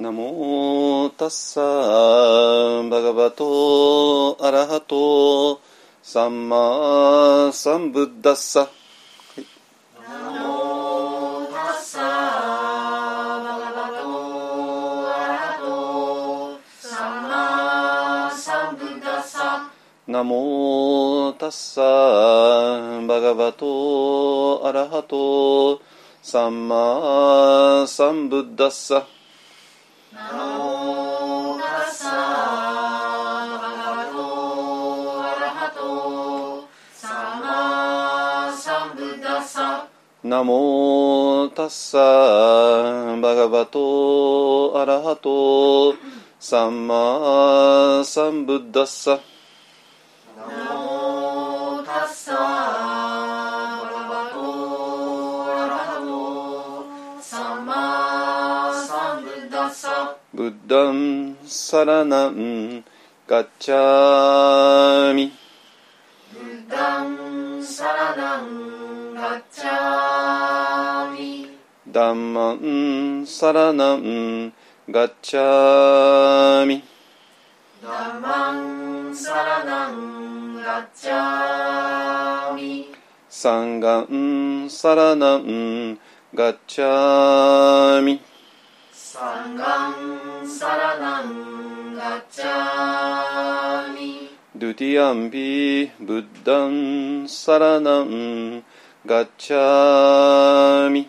ナモタッサーバガバトアラハトサンマサンブッダッサはいナモタッサバガバトアラハトサンマサンブッダッサナモタッサバガバトアラハトサンマサンブッダッサナモタッサバガバトアラハトサンマサンブッダッサナモタッサバガバトアラハトサンマサンブッダッサブッダンサラナンガッチャーミダンマンサラナンガッチャーミ。ダンマンサラナンガッチャーミ。サンガンサラナンガッチャーミ。サンガンサラナンガッチャーミ。ドゥティアンピブッダンサラナンガッチャーミ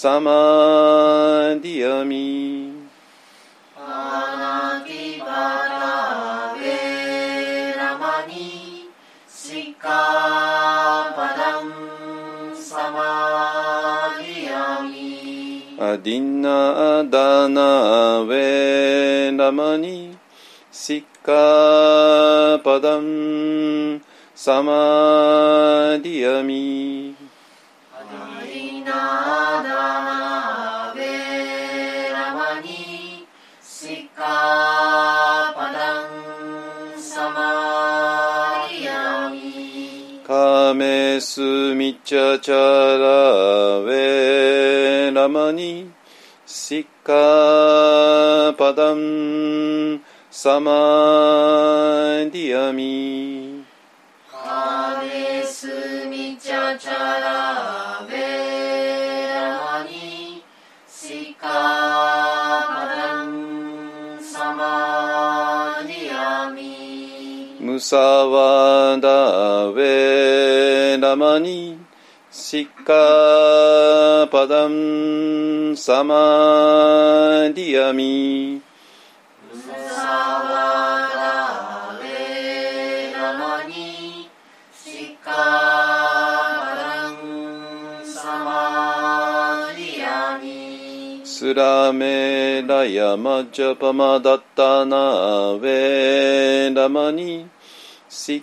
サマンサラナンガッチャーミタティアミアダンサマディアアディナラマニシッカパダンサマディアミメスミチャチャラウェラマニシッカパダンサマディアミ。カメスミチャチャラウェラマニシッカパダンサマディアミ。サワダウェラマニシッカパダンサマディアミスラベラヤマジャパマダタナベラマニシ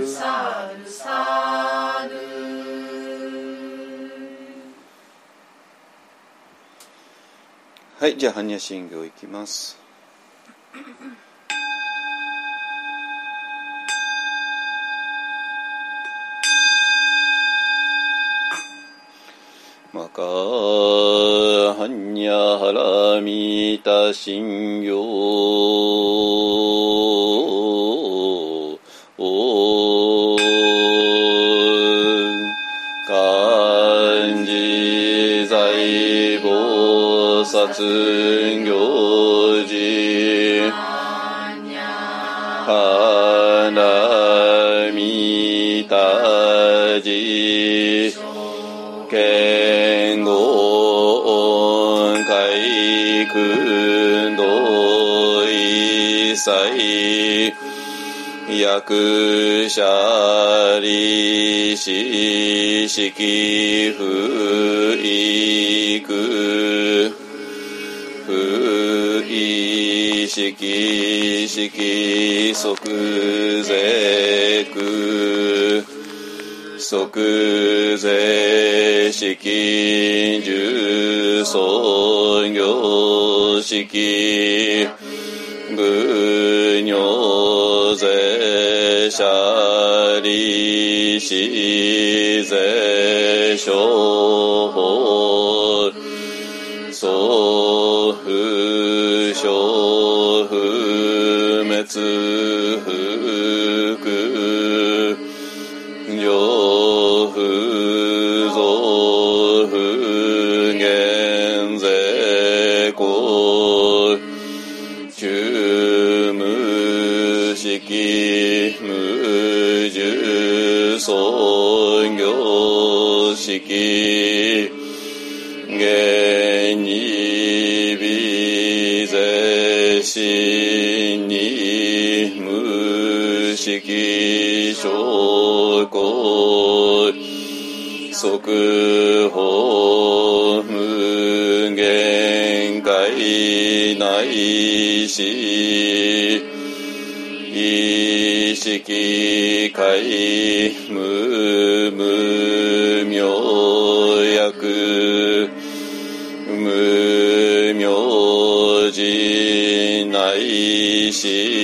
はいじゃあ般若心経いきます。マカハニャハラミタ心経。薩行事。花見たじ。剣豪海空道一切。役者利子式不育。意識式即税空即税式重創業式。部尿税者利子税商 it's a 即法無限界内し意識界無無明薬無明寺内し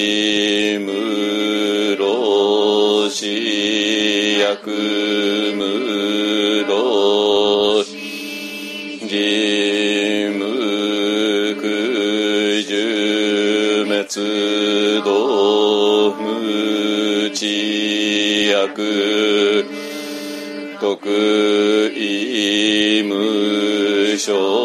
徳意無償。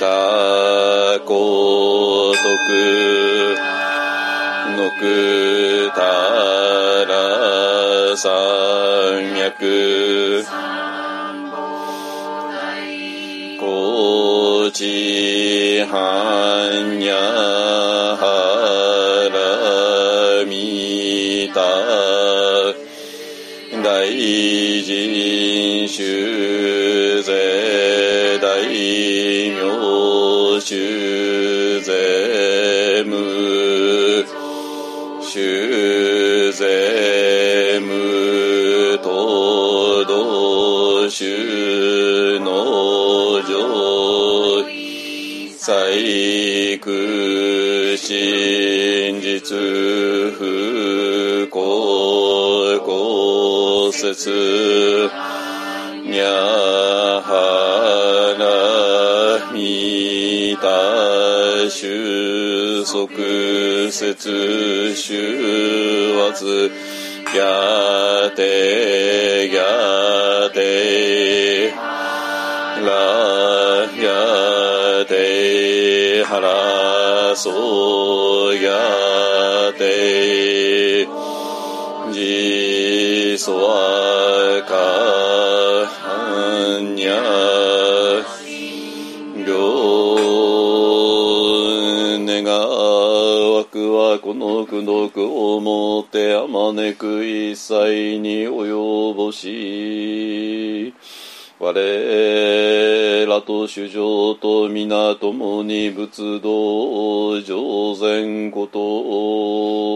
たごとくのくたら三脈。高知般若はらみた。大臣修道修の上細工真実不公公説にゃはらみた収束節収圧やてやてやてはらそうやてじそわかはんにゃこの苦毒をもってあまねく一切に及ぼし我らと主情と皆共に仏道上善ことを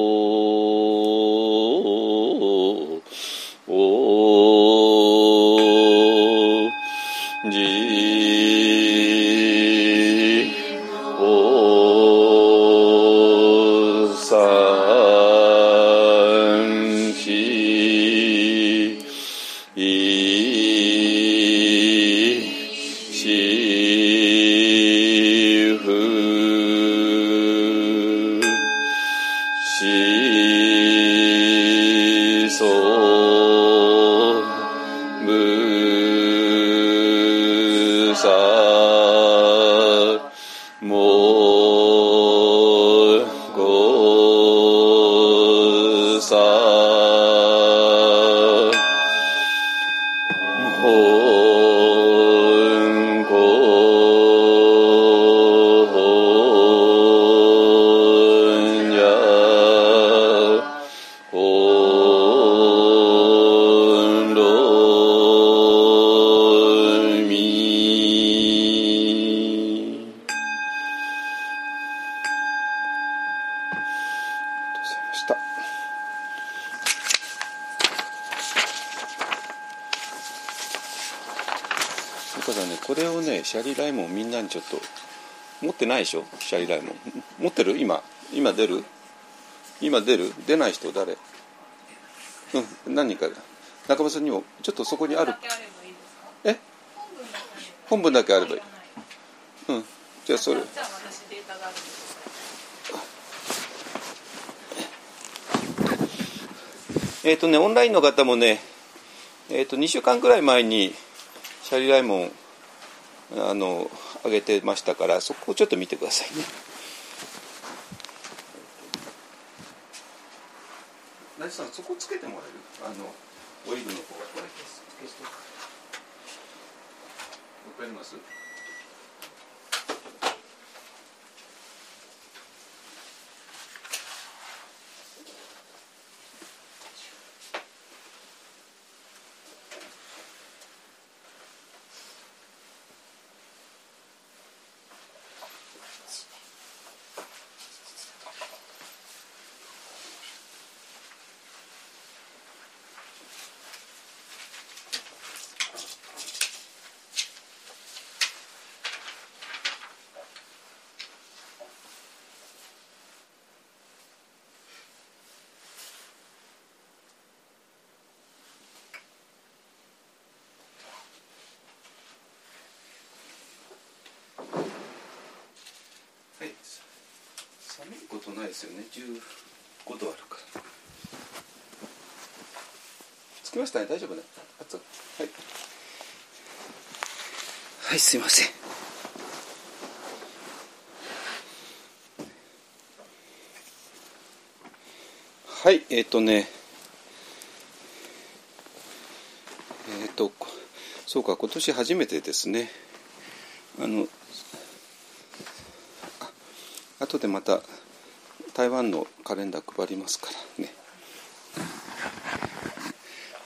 ないでしょシャリライモン。持ってる？今、今出る？今出る？出ない人誰？うん、何人か。中村さんにも、ちょっとそこにある。え？本文だけあればいい。うん。じゃあそれ。えっ、とね、オンラインの方もね、えっ、と、2週間くらい前に、シャリライモン、あの、上げてましたから、そこをちょっと見てくださいね。なさん、そこつけてもらえる？あの、オイルの方がこれ消して？わかりますはい。寒いことないですよね。15度あるから。つきましたね。大丈夫ね。熱はい。はい、すいません。はい、えっ、とね。えっ、と、そうか、今年初めてですね。あの、後でまた台湾のカレンダー配りますからね。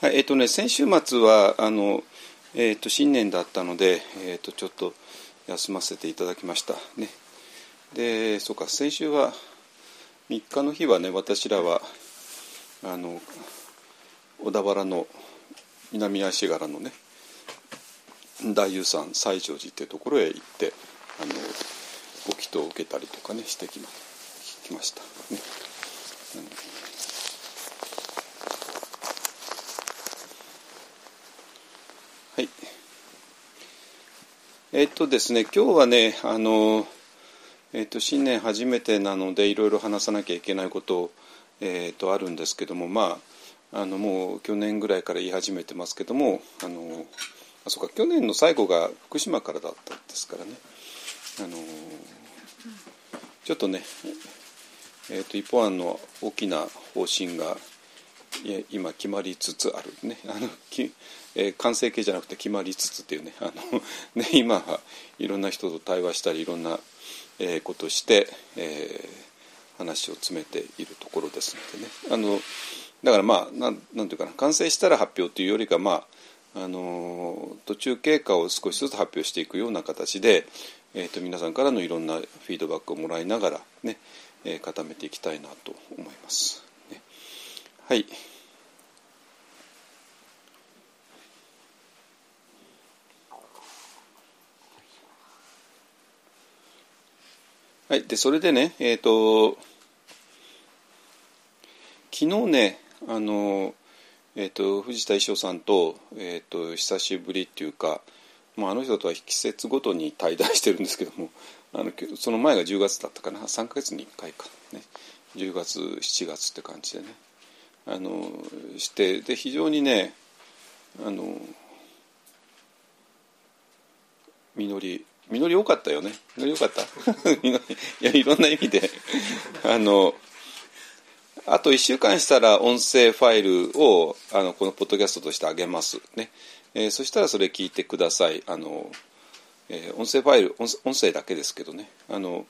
はい、えっ、とね、先週末はあの、えっ、と新年だったので、えっ、とちょっと休ませていただきましたね。で、そうか、先週は3日の日はね、私らはあの小田原の南足柄のね大雄山西条寺っていうところへ行ってあのご祈祷を受けたりとかねしてきまきましたね。うんはい。えっとですね、今日はね、あの、えっと、新年初めてなので、いろいろ話さなきゃいけないことえっと、あるんですけども、まあ、あの、もう去年ぐらいから言い始めてますけども、あの、あそうか、去年の最後が福島からだったんですからね。あの、ちょっとね、えっと、一方案の大きな方針が、今決まりつつあるね。あのき、えー、完成形じゃなくて決まりつつっていうね。あのね 今はいろんな人と対話したりいろんな、えー、ことして、えー、話を詰めているところですのでね。あのだからまあなんなんていうかな完成したら発表というよりかまああの途中経過を少しずつ発表していくような形で、えー、と皆さんからのいろんなフィードバックをもらいながらね、えー、固めていきたいなと思います。ね、はい。はい、でそれでね、えーと、昨日ねあの、えーと、藤田衣装さんと,、えーと、久しぶりっていうか、まあ、あの人とは季節ごとに対談してるんですけどもあのその前が10月だったかな。3か月に1回か、ね、10月7月って感じでね。あのしてで非常にねあの実り実り良かったよね。実り良かった。いやいろんな意味で。あのあと1週間したら音声ファイルをあのこのポッドキャストとしてあげます。ね、えー、そしたらそれ聞いてください。あの、えー、音声ファイル音声だけですけどね。あの、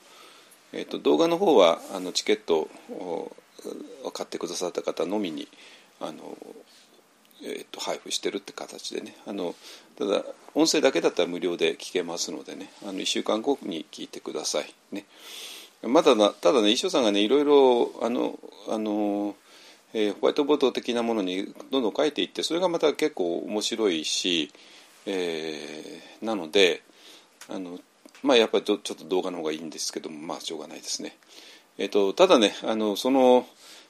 えーと、動画の方はあのチケットを買ってくださった方のみにあのえーと、配布してるって形でね。あのただ音声だけだったら無料で聞けますのでね。あの1週間後に聞いてくださいね。まだなただね衣装さんがねいろいろあのあの、えー、ホワイトボード的なものにどんどん書いていってそれがまた結構面白いし、えー、なのであのまあやっぱりちょっと動画の方がいいんですけどもまあしょうがないですね。えーとただねあのその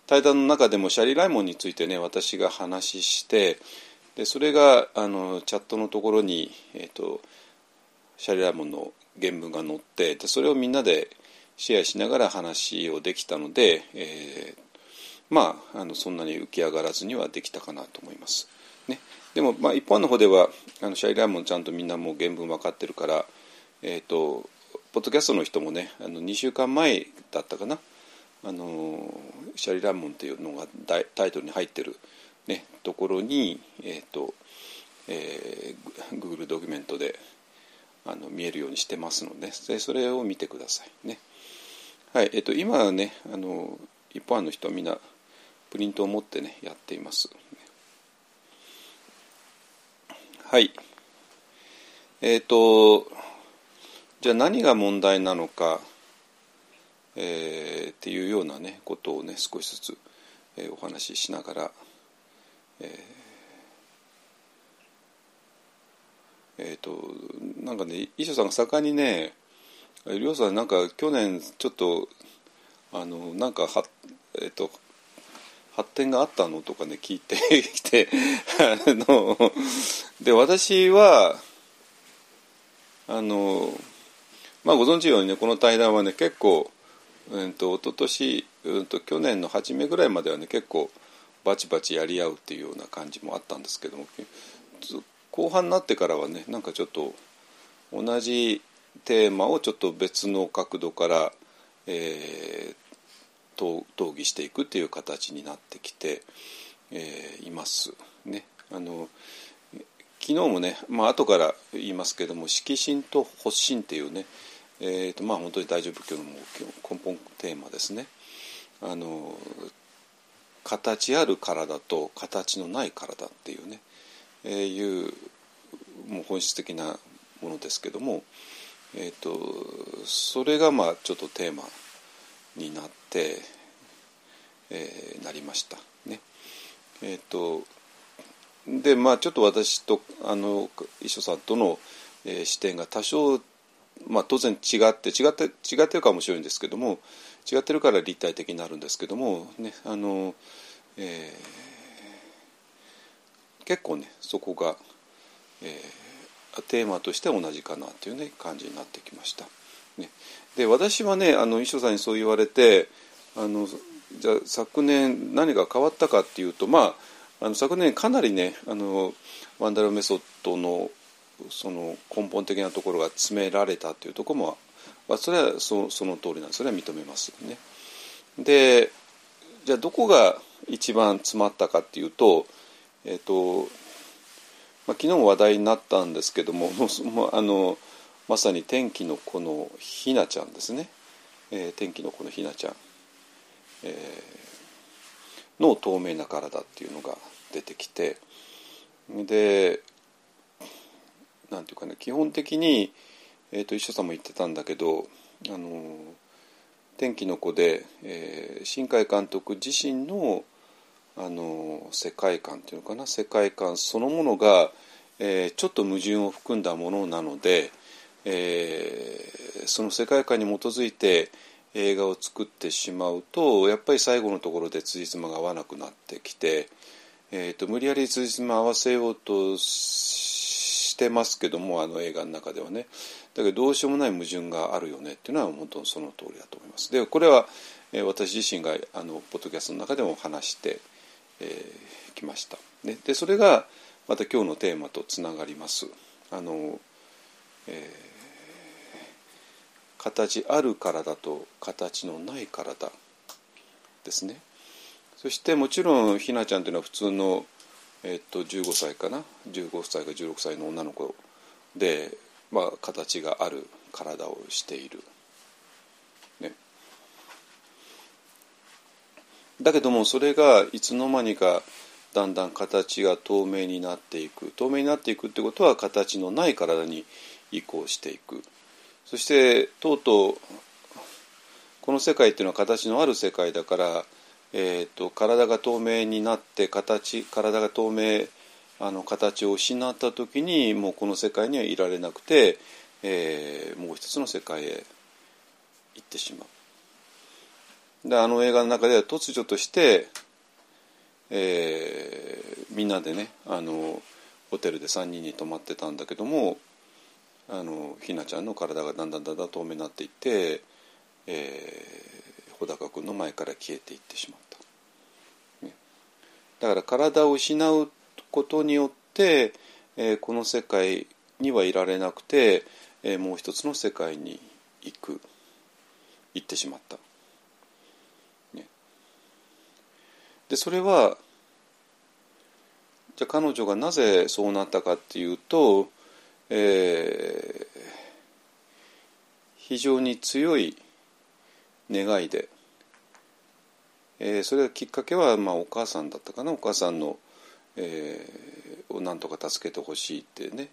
対談の中でもシャリ・ライモンについてね私が話してでそれがあのチャットのところに、えーと、シャリ・ライモンの原文が載ってでそれをみんなでシェアしながら話をできたので、えー、まああのそんなに浮き上がらずにはできたかなと思います。ね、でも、まあ、一般の方ではあのシャリ・ライモンちゃんとみんなもう原文分かってるから、えーと、ポッドキャストの人もねあの2週間前だったかなあのシャリ・ランモンっていうのがタイトルに入ってる、ね、ところに、えーとえー、Google ドキュメントであの見えるようにしてますのででそれを見てくださいね。はいえーと、今ねあの一般の人はみんなプリントを持ってねやっています。はいえっ、ー、とじゃあ何が問題なのかえー、っていうようなねことをね少しずつ、えー、お話ししながら、えー、えー、となんかね衣装さんが盛んにね「りょうさんなんか去年ちょっとあのなんかはえっ、ー、と発展があったの?」とかね聞いて きてあので私はあのまあご存知ようにねこの対談はね結構うんと一昨年、うんと去年の初めぐらいまではね結構バチバチやり合うっていうような感じもあったんですけども後半になってからはねなんかちょっと同じテーマをちょっと別の角度から、えー、討議していくっていう形になってきて、えー、いますね。あの昨日もね、まあ後から言いますけども色心と発心っていうねえーとまあ、本当に大乗仏教の根本テーマですねあの形ある体と形のない体っていうね、えー、いうもう本質的なものですけども、えーと、それがまあちょっとテーマになって、えー、なりましたね。えっ、ー、とでまあちょっと私とあの一緒さんとの、えー、視点が多少まあ、当然違って違って違ってるかもしれないんですけども違ってるから立体的になるんですけども、ねあのえー、結構ねそこがえー、テーマとして同じかなというね感じになってきました。ね、で私はねあの衣装さんにそう言われてあのじゃあ昨年何が変わったかっていうとまああの昨年かなりねあのワンダルメソッドのその根本的なところが詰められたというところも、まあ、それはそその通りなんですそれは認めますね。でじゃあどこが一番詰まったかっていうと,、えーとまあ、昨日も話題になったんですけども もあのまさに天気の子のひなちゃんですね、えー、天気の子のひなちゃん、えー、の透明な体っていうのが出てきてでなんていうかね基本的に、えーと、と一緒さんも言ってたんだけどあの天気の子で、えー、新海監督自身のあの世界観っていうのかな世界観そのものが、えー、ちょっと矛盾を含んだものなので、えー、その世界観に基づいて映画を作ってしまうとやっぱり最後のところで辻褄が合わなくなってきて、えーと、無理やり辻褄合わせようとしてますけどもあの映画の中ではねだけどどうしようもない矛盾があるよねっていうのは本当にその通りだと思います。でこれは、えー、私自身があのポッドキャストの中でも話してえー、きました。ででそれがまた今日のテーマとつながります。あのえー、形ある体と形のない体ですね。そしてもちろんひなちゃんというのは普通の、え、っと15歳かな？15歳か16歳の女の子で、まあ、形がある体をしている。ね。だけどもそれがいつの間にかだんだん形が透明になっていく。透明になっていくってことは形のない体に移行していく。そしてとうとうこの世界っていうのは形のある世界だから、えーと、体が透明になって形体が透明あの形を失った時にもうこの世界にはいられなくて、えー、もう一つの世界へ行ってしまう。であの映画の中では突如として、えー、みんなでねあのホテルで3人に泊まってたんだけどもあのひなちゃんの体がだんだんだんだん透明になっていって、えー、穂高君の前から消えていってしまった、ね、だから体を失うことによって、えー、この世界にはいられなくて、えー、もう一つの世界に行く。行ってしまった。でそれはじゃ彼女がなぜそうなったかっていうと、えー、非常に強い願いで、えー、それがきっかけは、まあ、お母さんだったかな。お母さんの、えー、をなんとか助けてほしいってね。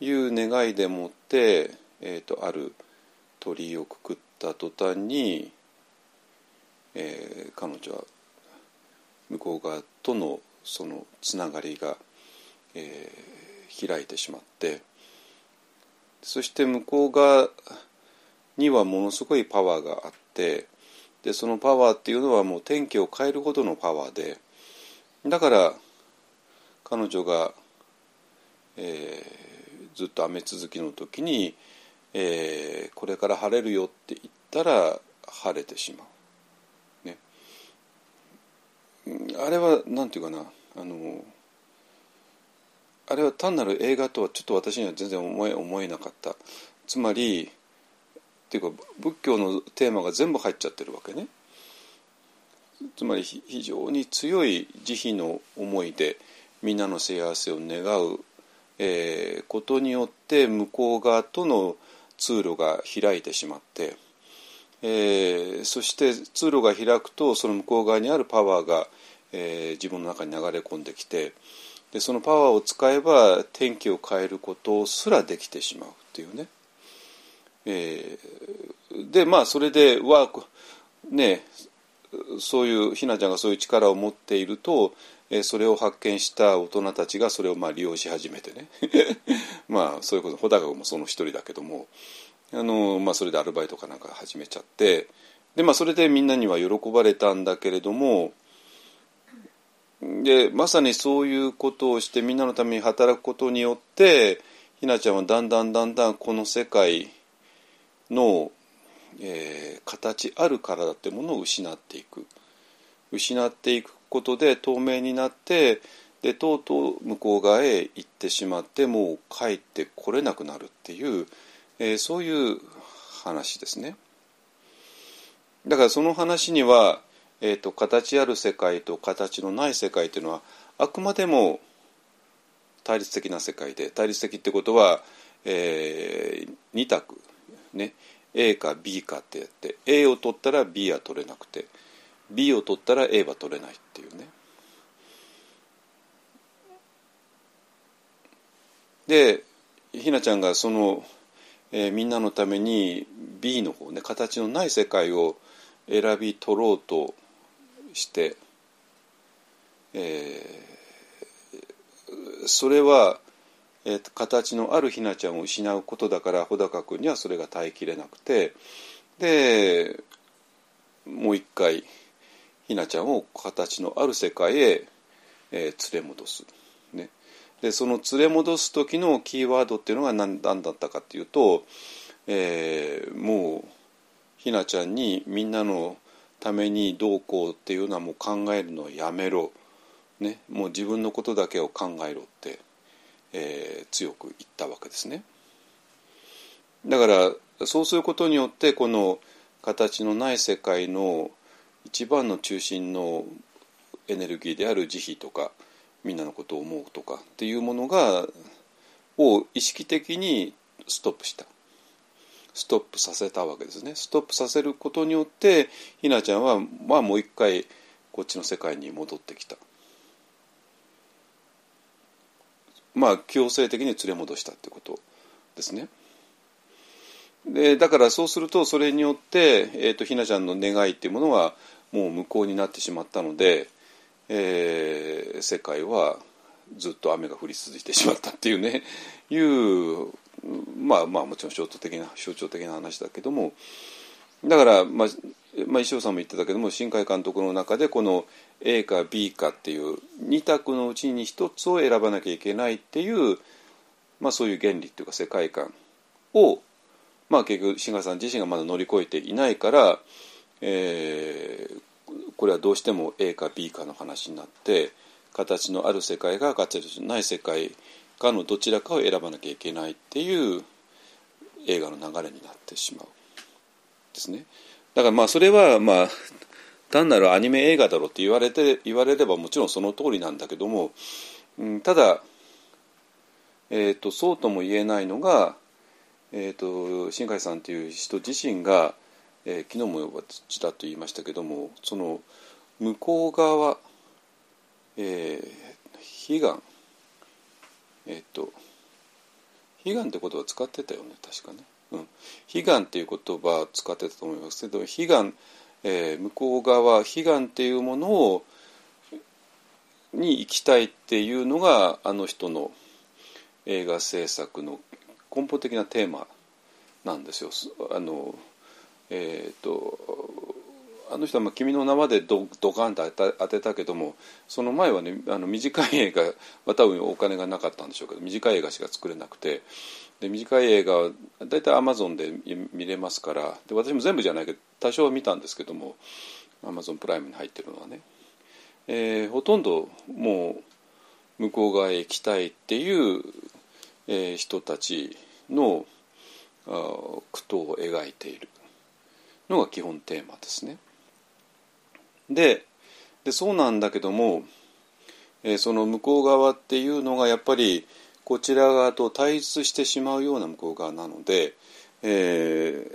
いう願いでもって、えーと、ある鳥居をくくった途端に、えー、彼女は向こう側とのそのつながりが、えー、開いてしまって。そして向こう側にはものすごいパワーがあってでそのパワーっていうのはもう天気を変えるほどのパワーでだから彼女が、えー、ずっと雨続きの時に、えー、これから晴れるよって言ったら晴れてしまう。ねあれはなんていうかなあのあれは単なる映画とはちょっと私には全然思え思えなかったつまりっていうか仏教のテーマが全部入っちゃってるわけねつまり非常に強い慈悲の思いでみんなの幸せを願う、えー、ことによって向こう側との通路が開いてしまってえー、そして通路が開くとその向こう側にあるパワーが、えー、自分の中に流れ込んできてでそのパワーを使えば天気を変えることすらできてしまうっていうね。えー、でまあそれではねそういうひなちゃんがそういう力を持っていると、えー、それを発見した大人たちがそれをまあ利用し始めてね。まあそういうこと。穂高もその一人だけども。あの、まあ、それでアルバイトかなんか始めちゃって。で、まあ、それでみんなには喜ばれたんだけれどもでまさにそういうことをしてみんなのために働くことによってひなちゃんはだんだんだんだんこの世界の、えー、形ある体ってものを失っていく失っていくことで透明になってでとうとう向こう側へ行ってしまってもう帰ってこれなくなるっていう、えー、そういう話ですね。だからその話にはえーと、形ある世界と形のない世界というのはあくまでも対立的な世界で対立的ってことは、えー、2択ね A か B かってやって A を取ったら B は取れなくて B を取ったら A は取れないっていうね。でひなちゃんがその、えー、みんなのために B の方ね形のない世界を選び取ろうとして、えー、それは、えー、形のあるひなちゃんを失うことだから穂高君にはそれが耐えきれなくてでもう一回ひなちゃんを形のある世界へ、えー、連れ戻す。ね、でその連れ戻す時のキーワードっていうのが何何だったかっていうと、えー、もうひなちゃんにみんなのためにどうこうっていうのはもう考えるのはやめろ、ね、もう自分のことだけを考えろって、えー、強く言ったわけですね。だからそうすることによってこの形のない世界の一番の中心のエネルギーである慈悲とかみんなのことを思うとかっていうものがを意識的にストップした。ストップさせたわけですね。ストップさせることによってひなちゃんは、まあ、もう一回こっちの世界に戻ってきた。まあ強制的に連れ戻したってことですね。でだからそうするとそれによって、えーと、ひなちゃんの願いっていうものはもう無効になってしまったので、えー、世界はずっと雨が降り続いてしまったっていうね。いうまあまあもちろん象徴的な象徴的な話だけどもだから、まあ、まあ、石尾さんも言ってたけども新海監督の中でこの A か B かっていう2択のうちに1つを選ばなきゃいけないっていう、まあ、そういう原理っていうか世界観を、まあ、結局志賀さん自身がまだ乗り越えていないから、えー、これはどうしても A か B かの話になって形のある世界が形のない世界かのどちらかを選ばなきゃいけないっていう映画の流れになってしまう。ですね。だからまあそれはまあ単なるアニメ映画だろうって言われて言われればもちろんその通りなんだけども、うん、ただ、えーと、そうとも言えないのが、えーと、新海さんという人自身が、えー、昨日もちらっと言いましたけどもその向こう側、えー、悲願えっと悲願って言葉使ってたよね確かね、うん、悲願っていう言葉を使ってたと思いますけど悲願、えー、向こう側悲願っていうものをに行きたいっていうのがあの人の映画制作の根本的なテーマなんですよ。あのえーとあの人は君の名はでドドカンと当てたけどもその前はねあの短い映画は多分お金がなかったんでしょうけど短い映画しか作れなくてで短い映画は大体アマゾンで見れますから。で私も全部じゃないけど多少は見たんですけどもアマゾンプライムに入ってるのはね、えー、ほとんどもう向こう側へ行きたいっていう、えー、人たちの苦闘を描いている。のが基本テーマですね。ででそうなんだけども、えー、その向こう側っていうのがやっぱりこちら側と対立してしまうような向こう側なので、え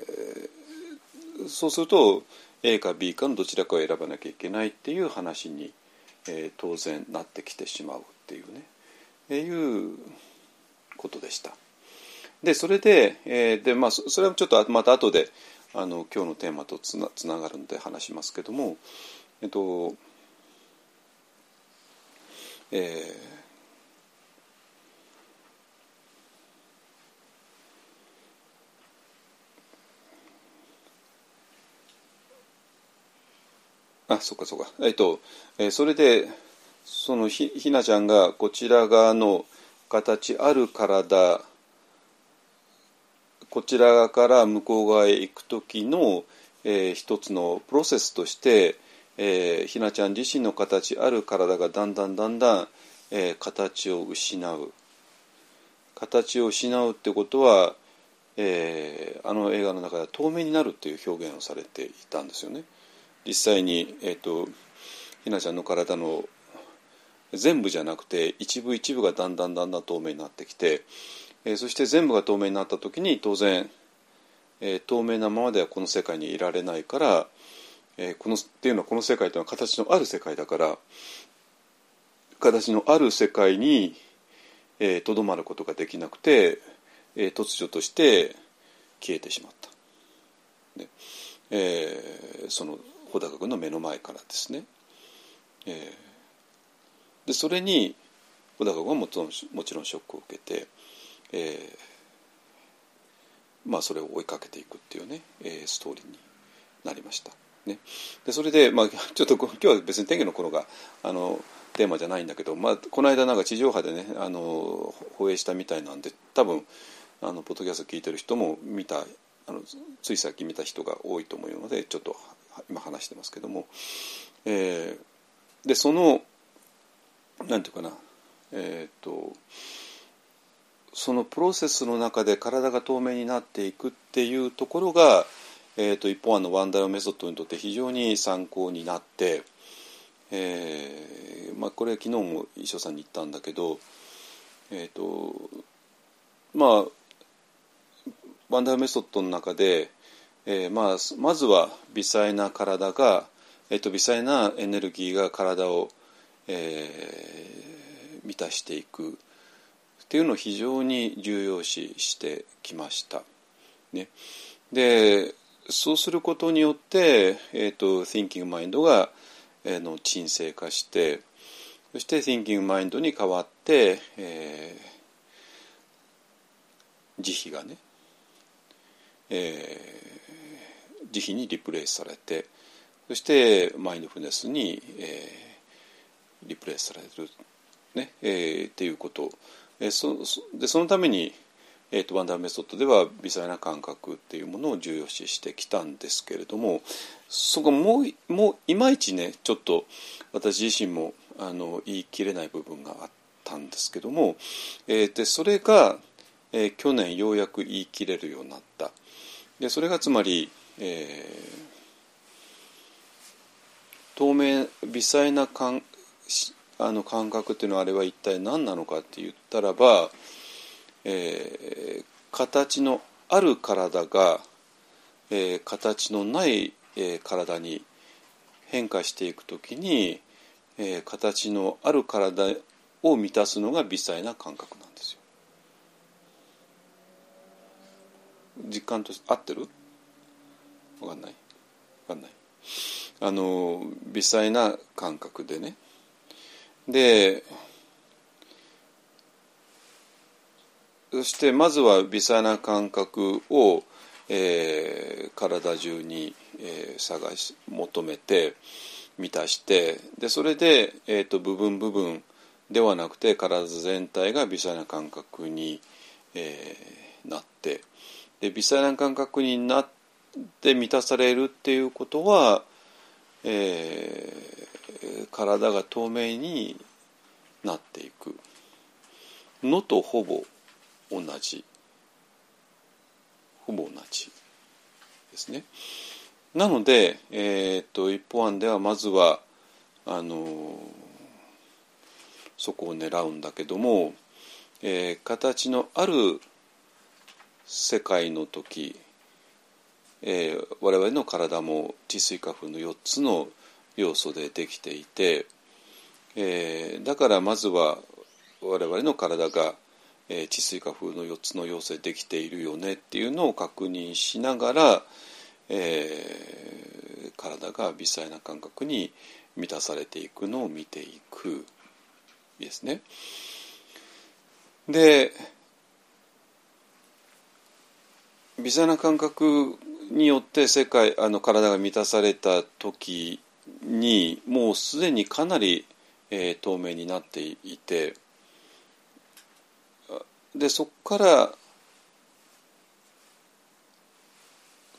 ー、そうすると A か B かのどちらかを選ばなきゃいけないっていう話に、えー、当然なってきてしまうっていうね、いうことでした。でそれで,、えーでまあ、それはちょっとまた後であの今日のテーマとつなつながるので話しますけども、えっとえー、あそっかそっかえっと、えー、それでそのひひなちゃんがこちら側の形ある体こちら側から向こう側へ行く時の、えー一つのプロセスとして、えーひなちゃん自身の形ある体がだんだんだんだん、えー形を失う形を失うってことは、えーあの映画の中では透明になるっていう表現をされていたんですよね。実際に、えー、とひなちゃんの体の全部じゃなくて一部一部がだんだんだんだん透明になってきて、えーそして全部が透明になった時に当然、えー透明なままではこの世界にいられないから、えーこのっていうのはこの世界というのは形のある世界だから形のある世界にえーとど、まることができなくて、えー突如として消えてしまった。ねえーその穂高君の目の前からですね。えーでそれに穂高君はもちろんもちろんショックを受けて、えーまあ、それを追いかけていくっていうね、えーストーリーになりました。ね、でそれで、まあ、ちょっと今日は別に天気の頃があのテーマじゃないんだけど、まあ、この間なんか地上波でねあの放映したみたいなんで多分あのポッドキャスト聞いてる人も見たあのついさっき見た人が多いと思うのでちょっと今話してますけども、えーでそのなんていうかな。えっ、とそのプロセスの中で体が透明になっていくっていうところが、えー、と一方案のワンダロメソッドにとって非常に参考になって、えーまあ、これ昨日も衣装さんに言ったんだけど、えっ、とまあワンダロメソッドの中で、えーまあ、まずは微細な体が、えー、と微細なエネルギーが体を、えー満たしていくっていうのを非常に重要視してきました。ね、でそうすることによって、えー、と Thinking Mind が、えーの沈静化してそして Thinking Mind に代わって、えー慈悲がね、えー慈悲にリプレイされてそしてマインドフルネスに、えーリプレイされる、ねえーっていうこと、えーそでそのために、えー、とワンダーメソッドでは微細な感覚っていうものを重要視してきたんですけれどもそこもうもういまいちねちょっと私自身もあの言い切れない部分があったんですけども、えーでそれが、えー去年ようやく言い切れるようになった。でそれがつまり、えー透明微細な感あの感覚っていうのはあれは一体何なのかって言ったらば、えー形のある体が、えー形のない、えー体に変化していくときに、えー形のある体を満たすのが微細な感覚なんですよ。実感として合ってる？わかんない。わかんない。あの微細な感覚でね。でそしてまずは微細な感覚を、えー体中に、えー探し求めて満たしてでそれで、えー、と部分部分ではなくて体全体が微細な感覚に、えーなってで微細な感覚になって満たされるっていうことは、えー体が透明になっていくのとほぼ同じほぼ同じですね。なので、えー、と一方案ではまずはあのそこを狙うんだけども、えー形のある世界の時、えー我々の体も地水化風の4つの要素でできていて、えーだからまずは我々の体が、えー地水化風の4つの要素でできているよねっていうのを確認しながら、えー体が微細な感覚に満たされていくのを見ていくですね。で微細な感覚によって世界あの体が満たされた時にもうすでにかなり、えー透明になっていてでそこから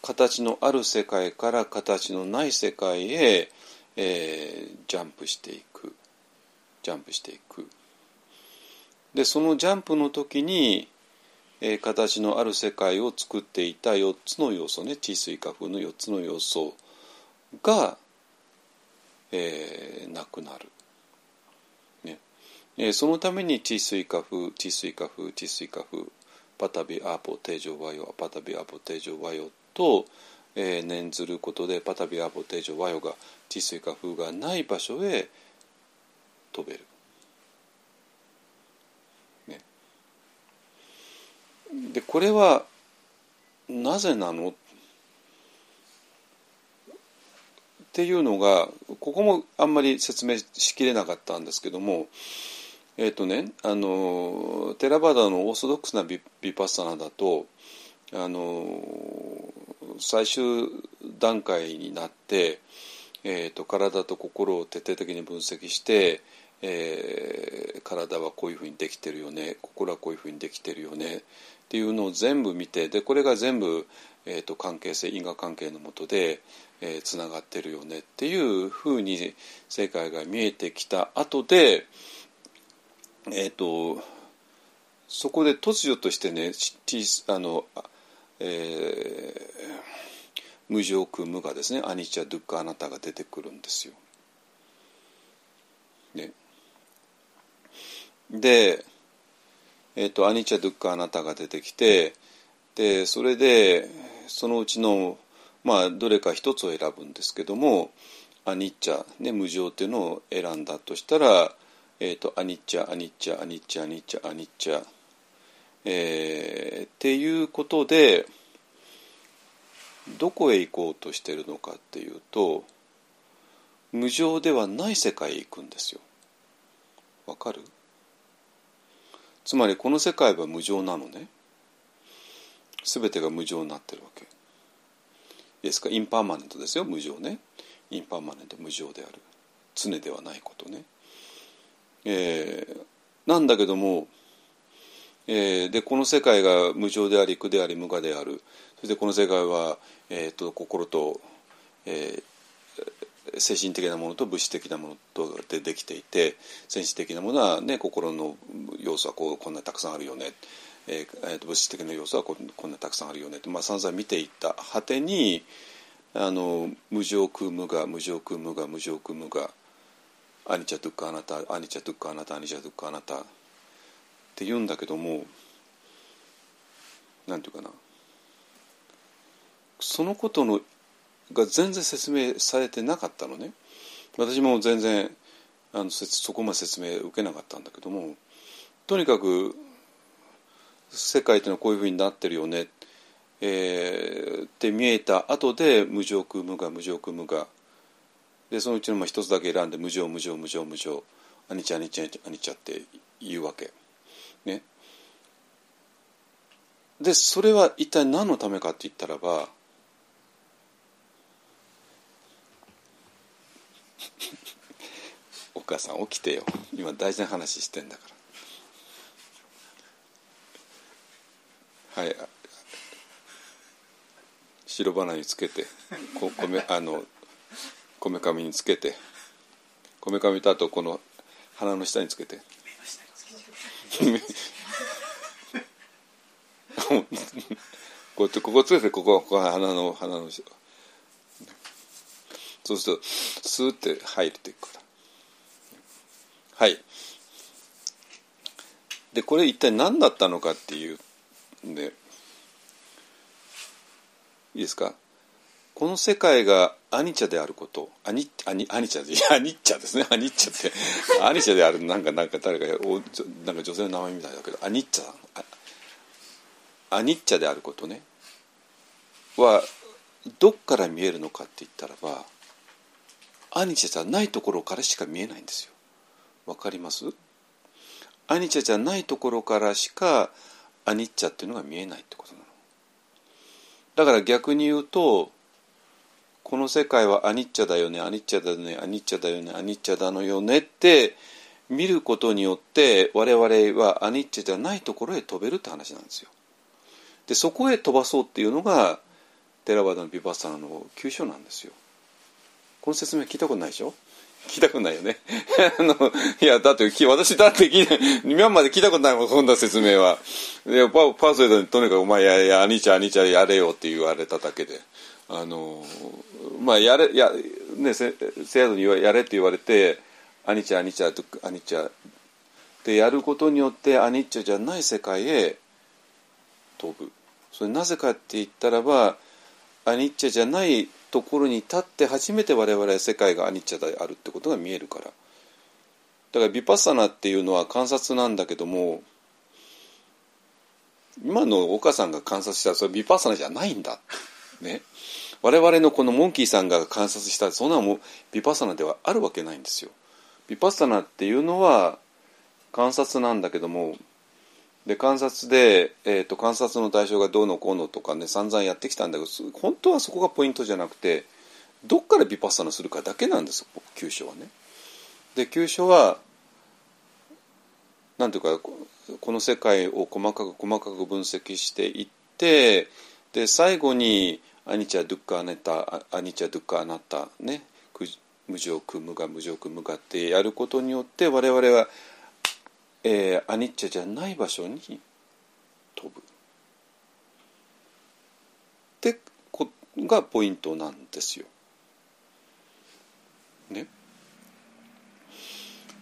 形のある世界から形のない世界へ、えージャンプしていく。ジャンプしていく。でそのジャンプの時に、えー形のある世界を作っていた4つの要素ね地水化風の4つの要素が、えーなくなる。ねえーそのために地水化風地水化風地水化風パタビアーポ定常和ヨパタビアーポ定常和ヨと、えー念ずることでパタビアーポ定常和ヨが地水化風がない場所へ飛べる。でこれはなぜなの？っていうのがここもあんまり説明しきれなかったんですけどもえっ、とねあのテラバダのオーソドックスなビビパッサナだとあの最終段階になって、えー、と体と心を徹底的に分析して、えー体はこういうふうにできてるよね心はこういうふうにできてるよねっていうのを全部見てでこれが全部、えー、と関係性因果関係のもとでえーつながってるよねっていうふうに世界が見えてきた後でえっ、とそこで突如としてねあの、えー無常空無我ですねアニチャ・ドゥッカ・アナタが出てくるんですよ。ね、で、えー、とアニチャ・ドゥッカ・アナタが出てきてでそれでそのうちのまあどれか一つを選ぶんですけどもアニッチャ、ね、無常っていうのを選んだとしたら、えー、とアニッチャアニッチャアニッチャアニッチャアニッチャ、えーっていうことでどこへ行こうとしてるのかっていうと無常ではない世界へ行くんですよ。わかる？つまりこの世界は無常なのね。全てが無常になってるわけ。ですか？インパーマネントですよ無常ね。インパーマネント無常である。常ではないことね。えーなんだけども、えーでこの世界が無常であり苦であり無我であるそしてこの世界は、えー、と心と、えー精神的なものと物質的なものとでできていて精神的なものは、ね、心の要素はこうこんなたくさんあるよね、えーえー物質的な要素はこんこんなたくさんあるよね。って、まあ、散々見ていった果てにあの無常空無我無常空無我無常空無我アニチャトゥッカあなたアニチャトゥッカあなたアニチャトゥッカあなたって言うんだけどもなんていうかな。そのことのが全然説明されてなかったのね。私も全然あのそこまで説明受けなかったんだけどもとにかく世界っていうのはこういうふうになってるよね、えーって見えた後で無常空無我無常空無我。でそのうちの一つだけ選んで無常無常無常無常。アニチャアニチャアニチャって言うわけ。ね。でそれは一体何のためかって言ったらばお母さん起きてよ。今大事な話してんだから。はい。あ白花につけて。こ米あのこめかみにつけて。こめかみとあとこの鼻の下につけて。こうやってここつけてここここ鼻の鼻の下そうするとスーって入っていくからはい。でこれ一体何だったのかっていうんでいいですか？この世界がアニチャであること。アニアニアニチャでアニッチャですね。アニッチャって。アニチャである。なんかなんか誰かおなんか女性の名前みたいだけど。アニッチャ。アニッチャであることね。はどっから見えるのかって言ったらばアニチャじゃないところからしか見えないんですよわかります？アニチャじゃないところからしかアニッチャっていうのが見えないってことなのだから逆に言うとこの世界はアニッチャだよねアニッチャだよねアニッチャだよねアニッチャだのよねって見ることによって我々はアニッチャじゃないところへ飛べるって話なんですよ。でそこへ飛ばそうっていうのがテラバダのビパッサナの急所なんですよ。この説明聞いたことないでしょ？聞いたことないよね。あのいやだって私だって聞いた今まで聞いたことないもんそんな説明は。でパパーソルにとにかく「お前ややアニチャアニチャやれよ」って言われただけで。あのまあやれやね生徒にやれって言われてアニチャアニチャとアニチャでやることによってアニッチャじゃない世界へ飛ぶそれなぜかって言ったらばアニッチャじゃないところに立って初めて我々は世界がアニッチャであるってことが見えるから。だからビパッサナっていうのは観察なんだけども今の岡さんが観察したそれビパッサナじゃないんだ。ね。我々のこのモンキーさんが観察したそんなもうビパッサナではあるわけないんですよ。ビパッサナっていうのは観察なんだけどもで観察で、えーと、観察の対象がどうのこうのとかね散々やってきたんだけど本当はそこがポイントじゃなくてどっからビパッサナするかだけなんです急所はね。で急所はなんていうかこの世界を細かく細かく分析していってで最後にアニチャ・ドゥッカ・アネタアニチャ・ドゥッカ・アナタね無常空無我無常空無我ってやることによって我々は、えー、アニッチャじゃない場所に飛ぶってこがポイントなんですよ。ね。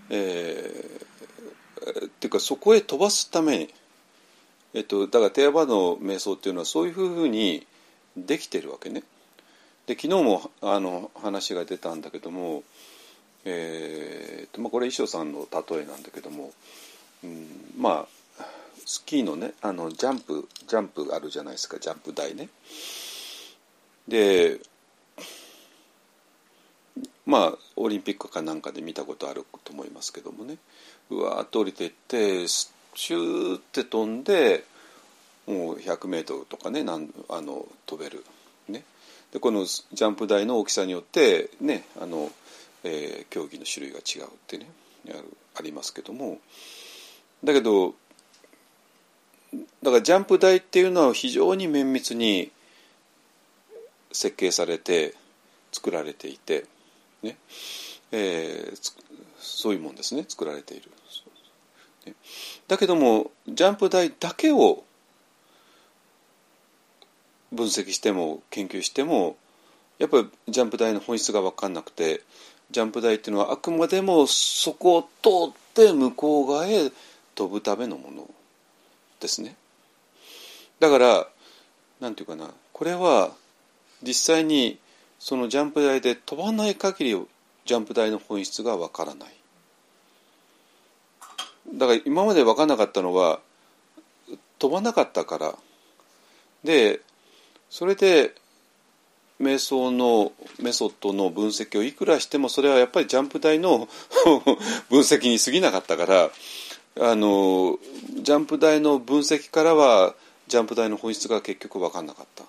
えー、っていうかそこへ飛ばすために、えっと、だからテーバの瞑想っていうのはそういうふうにできてるわけね。で昨日もあの話が出たんだけども、えーまあ、これ衣装さんの例えなんだけども、うん、まあスキーのねあのジャンプジャンプあるじゃないですかジャンプ台ね。でまあオリンピックかなんかで見たことあると思いますけどもね。うわーっと降りていってシューって飛んでもう 100m とかねなんあの飛べる、ね、でこのジャンプ台の大きさによってねあの、えー、競技の種類が違うってねありますけども。だけどだからジャンプ台っていうのは非常に綿密に設計されて作られていて、ね。えー、そういうもんですね作られている。だけどもジャンプ台だけを分析しても研究してもやっぱりジャンプ台の本質が分かんなくてジャンプ台っていうのはあくまでもそこを通って向こう側へ飛ぶためのものですね。だからなんていうかなこれは実際にそのジャンプ台で飛ばない限りジャンプ台の本質が分からない。だから今まで分からなかったのは飛ばなかったからでそれで瞑想のメソッドの分析をいくらしてもそれはやっぱりジャンプ台の 分析に過ぎなかったからあのジャンプ台の分析からはジャンプ台の本質が結局分かんなかった。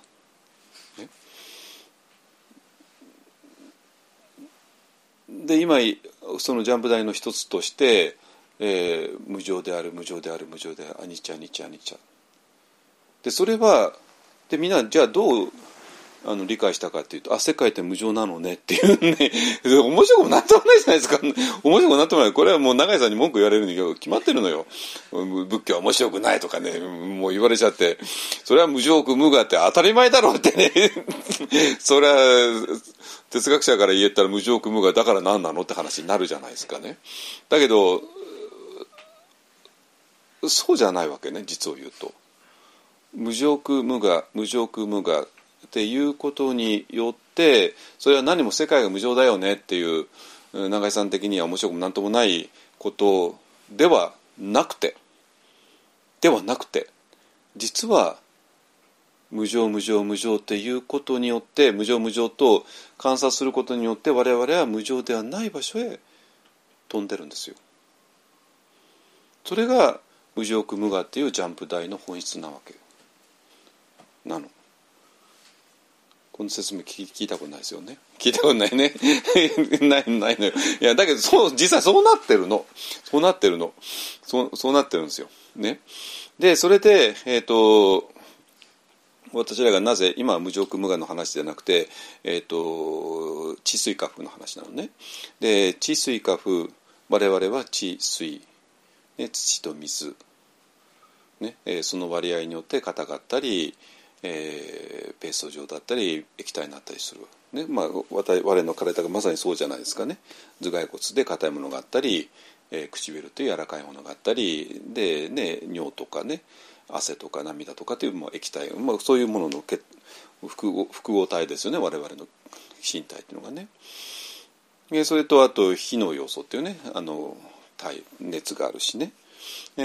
で今そのジャンプ台の一つとして、えー、無常である無常である無常であるアニチャアニチャアニチャでそれはでみんなじゃあどうあの理解したかっていうとあ世界って無常なのねっていうね。面白くなってもないじゃないですか。面白くなってもない。これはもう永井さんに文句言われるんだけど決まってるのよ。仏教は面白くないとかねもう言われちゃって。それは無常苦無我って当たり前だろうってね。それは哲学者から言えたら無常苦無我だから何なのって話になるじゃないですかね。だけどそうじゃないわけね実を言うと。無常苦無我無常苦無我っていうことによってそれは何も世界が無常だよねっていう永井さん的には面白くも何ともないことではなくてではなくて実は無常無常無常っていうことによって無常無常と観察することによって我々は無常ではない場所へ飛んでるんですよ。それが無常苦無我っていうジャンプ台の本質なわけ。なの。この説明聞いたことないですよね。聞いたことないね。ないないのよ。いやだけどそう実際そうなってるの。そうなってるの。そうそうなってるんですよ。ね。でそれでえっ、と私らがなぜ今は無常無我の話じゃなくて、えーと、地水化風の話なのね。で地水化風我々は地水、ね、土と水、ねえー、その割合によって硬かったり、えー、ペースト状だったり液体になったりする。ねまあ、我々の体がまさにそうじゃないですかね頭蓋骨で硬いものがあったり、えー、唇という柔らかいものがあったりで、ね、尿とかね汗とか涙とかというもう液体、まあ、そういうものの複合複合体ですよね我々の身体っていうのがね。それとあと火の要素っていうねあの体熱があるしね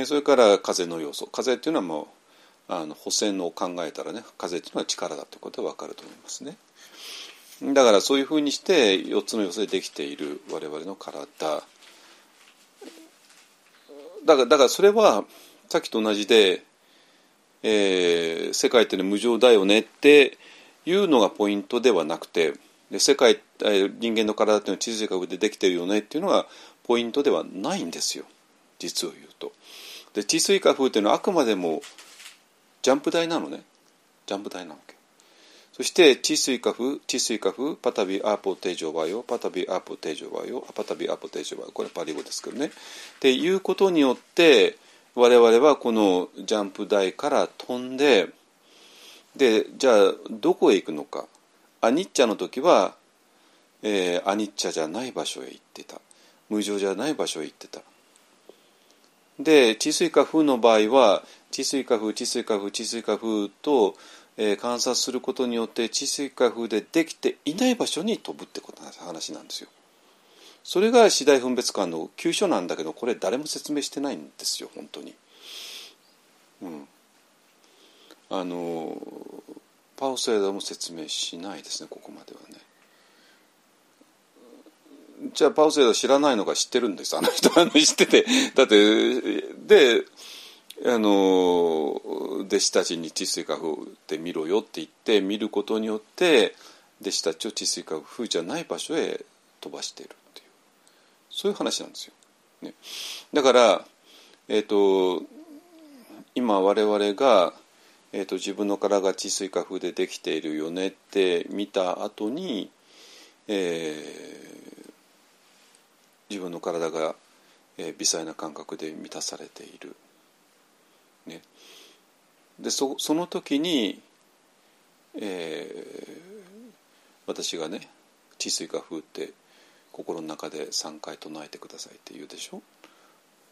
それから風の要素風っていうのはもうあの補線を考えたらね風っていうのは力だということは分かると思いますね。だからそういうふうにして4つの要素でできている我々の体だからだからそれはさっきと同じでえー、世界ってのは無常だよねっていうのがポイントではなくてで世界、えー、人間の体っていうのは地図学でできてるよねっていうのがポイントではないんですよ実を言うと。で地水化風っていうのはあくまでもジャンプ台なのね。ジャンプ台なわけ。そして地水化風地水化風パタビアポテジョバヨパタビアポテジョバヨパタビアポテジョバヨ。これパリ語ですけどね。っていうことによって我々はこのジャンプ台から飛んででじゃあどこへ行くのか。アニッチャの時は、えー、アニッチャじゃない場所へ行ってた。無常じゃない場所へ行ってた。で地水化風の場合は地水化風地水化風地水化風と、えー、観察することによって地水化風でできていない場所に飛ぶってことな話なんですよ。それが次第分別感の急所なんだけどこれ誰も説明してないんですよ本当に。うん、あのパウセーダも説明しないですねここまではね。じゃあパウセーダ知らないのか知ってるんですあの人あの知っててだってであの弟子たちに治水化風で見ろよって言って見ることによって弟子たちを治水化風じゃない場所へ飛ばしている。そういう話なんですよ。ね、だから、えーと、今我々が、えーと、自分の体が地水化風でできているよねって見た後に、えー、自分の体が、えー、微細な感覚で満たされている。ね、でそその時に、えー、私がね地水化風って心の中で3回唱えてくださいって言うでしょ？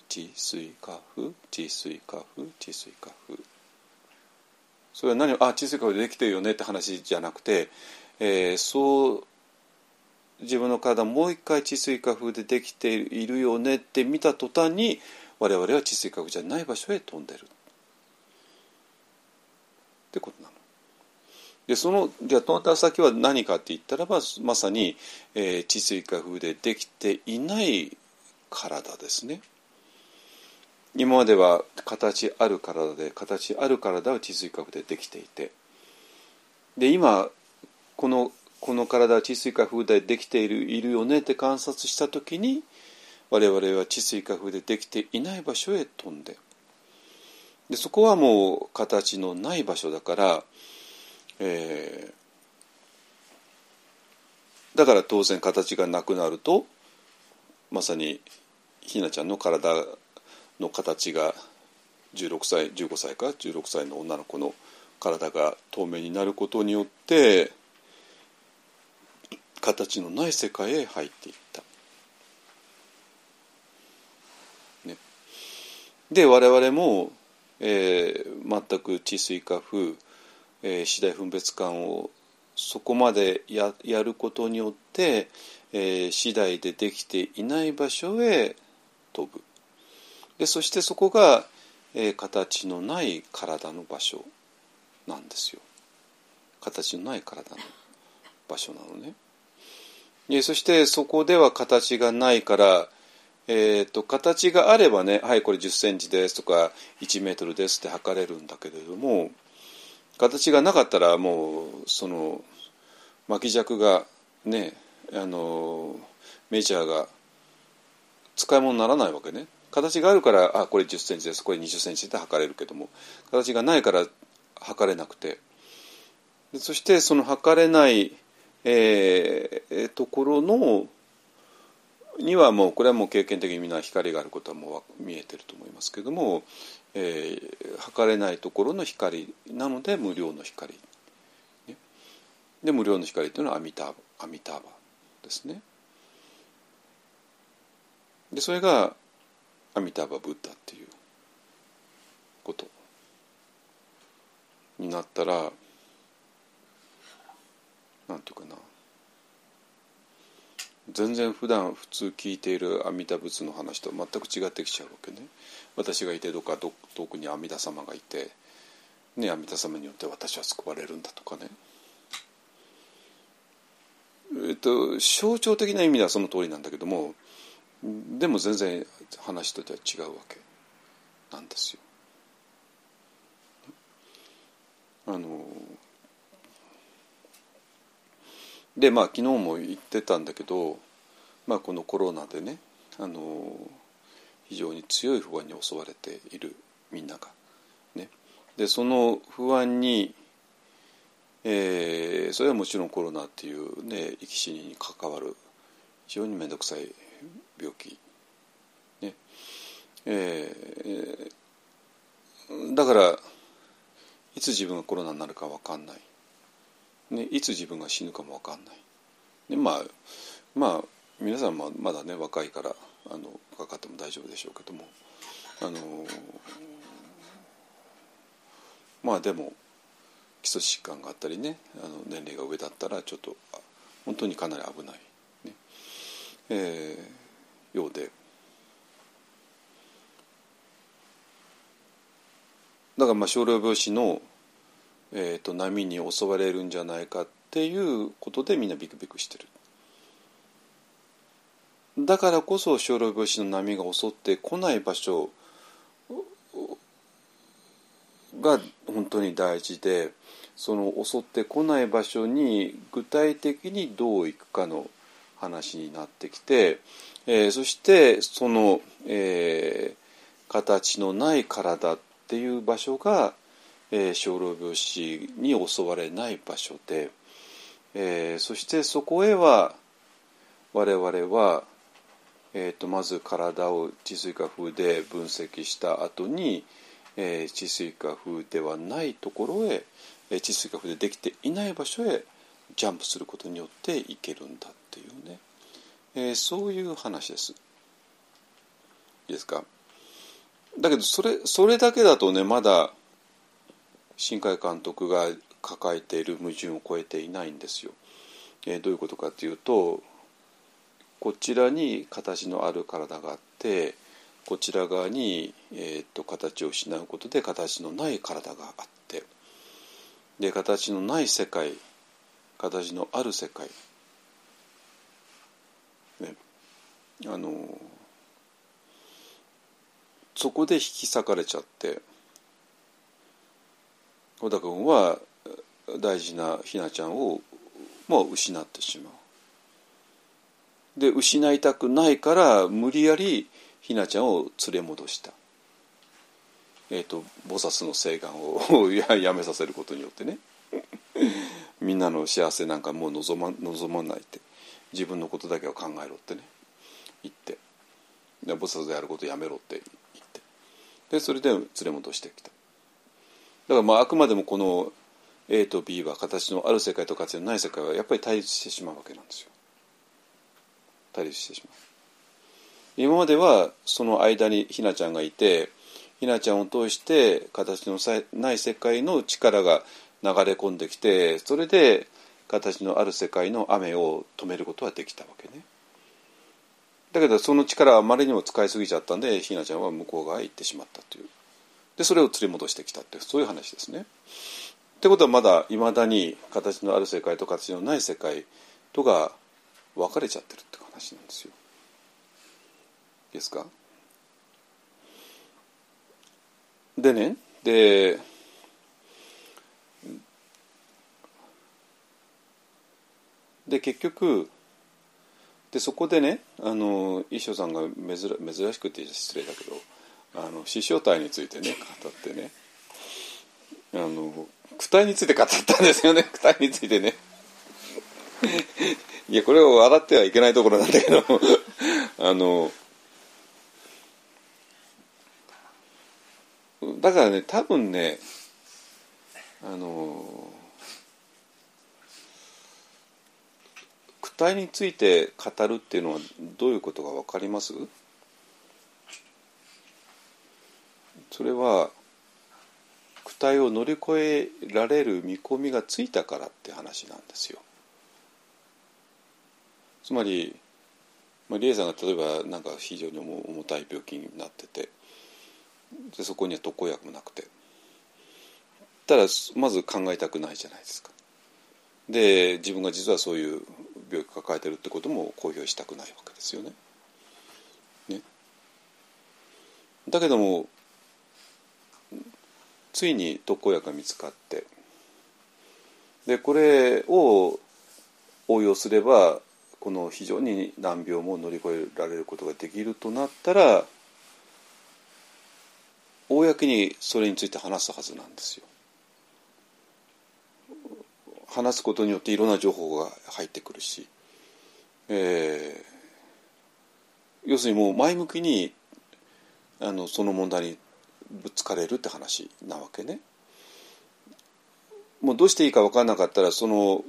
地水化風地水化風地水化風。それは何あ地水化風できてるよねって話じゃなくて、えー、そう自分の体もう一回地水化風でできているよねって見た途端に我々は地水化風じゃない場所へ飛んでる。ってことなの。でそのじゃあ飛んだ先は何かって言ったらばまさに、えー、地水化風でできていない体ですね。今までは形ある体で形ある体は地水化風でできていてで今このこの体は地水化風でできているいるよねって観察した時に我々は地水化風でできていない場所へ飛んででそこはもう形のない場所だからえー、だから当然形がなくなるとまさにひなちゃんの体の形が16歳15歳か16歳の女の子の体が透明になることによって形のない世界へ入っていった。ね、で我々も、えー、全く治水化風えー、次第分別感をそこまでややることによって、えー、次第でできていない場所へ飛ぶ。でそしてそこが、えー、形のない体の場所なんですよ。形のない体の場所なのね。でそしてそこでは形がないからえーと、形があればねはいこれ1 0センチですとか1メートルですって測れるんだけれども形がなかったらもうその巻き尺がねあのメジャーが使い物にならないわけね。形があるからあこれ1 0センチですこれ2 0センチで測れるけども形がないから測れなくて。そしてその測れない、えー、ところのにはもうこれはもう経験的にみんな光があることはもう見えてると思いますけども、えー、測れないところの光なので無料の光、ね、で無料の光というのはアミターバアミターバですね。でそれがアミターバブッダっていうことになったらなんていうかな。全然普段普通聞いている阿弥陀仏の話と全く違ってきちゃうわけね私がいてどっか遠くに阿弥陀様がいて、ね、阿弥陀様によって私は救われるんだとかねえっと象徴的な意味ではその通りなんだけどもでも全然話としては違うわけなんですよ。あのでまあ昨日も言ってたんだけど、まあ、このコロナでねあの非常に強い不安に襲われているみんなが。ね、でその不安に、えー、それはもちろんコロナっていうね生き死にに関わる非常に面倒くさい病気、ねえー、だからいつ自分がコロナになるか分かんないね、いつ自分が死ぬかも分かんない。でまあまあ皆さんもまだね若いからあのかかっても大丈夫でしょうけどもあのまあでも基礎疾患があったりねあの年齢が上だったらちょっと本当にかなり危ない、ね。えー、ようで。だからまあ少量病死のえーと、波に襲われるんじゃないかっていうことでみんなビクビクしてる。だからこそ小老病死の波が襲ってこない場所が本当に大事でその襲ってこない場所に具体的にどう行くかの話になってきて、えー、そしてその、えー、形のない体っていう場所がえー、小老病死に襲われない場所で、えー、そしてそこへは我々は、えーと、まず体を治水化風で分析した後に、えー、治水化風ではないところへ、えー、治水化風でできていない場所へジャンプすることによっていけるんだっていうね、えー、そういう話です。いいですか？だけどそれそれだけだとねまだ新海監督が抱えている矛盾を超えていないんですよ。えー、どういうことかというとこちらに形のある体があってこちら側に、えーと、形を失うことで形のない体があってで形のない世界形のある世界ねあのそこで引き裂かれちゃって小田君は大事なひなちゃんをもう失ってしまう。で失いたくないから無理やりひなちゃんを連れ戻した。えーと、菩薩の誓願を やめさせることによってね。みんなの幸せなんかもう望ま望まないって。自分のことだけを考えろってね。言って。で菩薩でやることやめろって言って。でそれで連れ戻してきた。からまああくまでもこの A と B は形のある世界と形のない世界はやっぱり対立してしまうわけなんですよ。対立してしまう。今まではその間にひなちゃんがいてひなちゃんを通して形のない世界の力が流れ込んできてそれで形のある世界の雨を止めることはできたわけね。だけどその力はあまりにも使いすぎちゃったんでひなちゃんは向こう側へ行ってしまったという。でそれを連れ戻してきたってそういう話ですね。ってことはまだいまだに形のある世界と形のない世界とが分かれちゃってるって話なんですよ。ですか？でねで結局でそこでねあの衣装さんが珍珍しくて失礼だけどあの死生体についてね語ってね。あの躯体について語ったんですよね躯体についてね。いやこれを笑ってはいけないところなんだけど。あのだからね多分ねあの躯体について語るっていうのはどういうことが分かります？それは躯体を乗り越えられる見込みがついたからって話なんですよ。つまり、まあ、リエさんが例えばなんか非常に重たい病気になっててでそこには特効薬もなくてただまず考えたくないじゃないですか。で自分が実はそういう病気を抱えてるってことも公表したくないわけですよね。ねだけどもついに特効薬が見つかってでこれを応用すればこの非常に難病も乗り越えられることができるとなったら公にそれについて話すはずなんですよ。話すことによっていろんな情報が入ってくるし、えー、要するにもう前向きにあのその問題にぶつかれるって話なわけね。もうどうしていいか分からなかったらその,、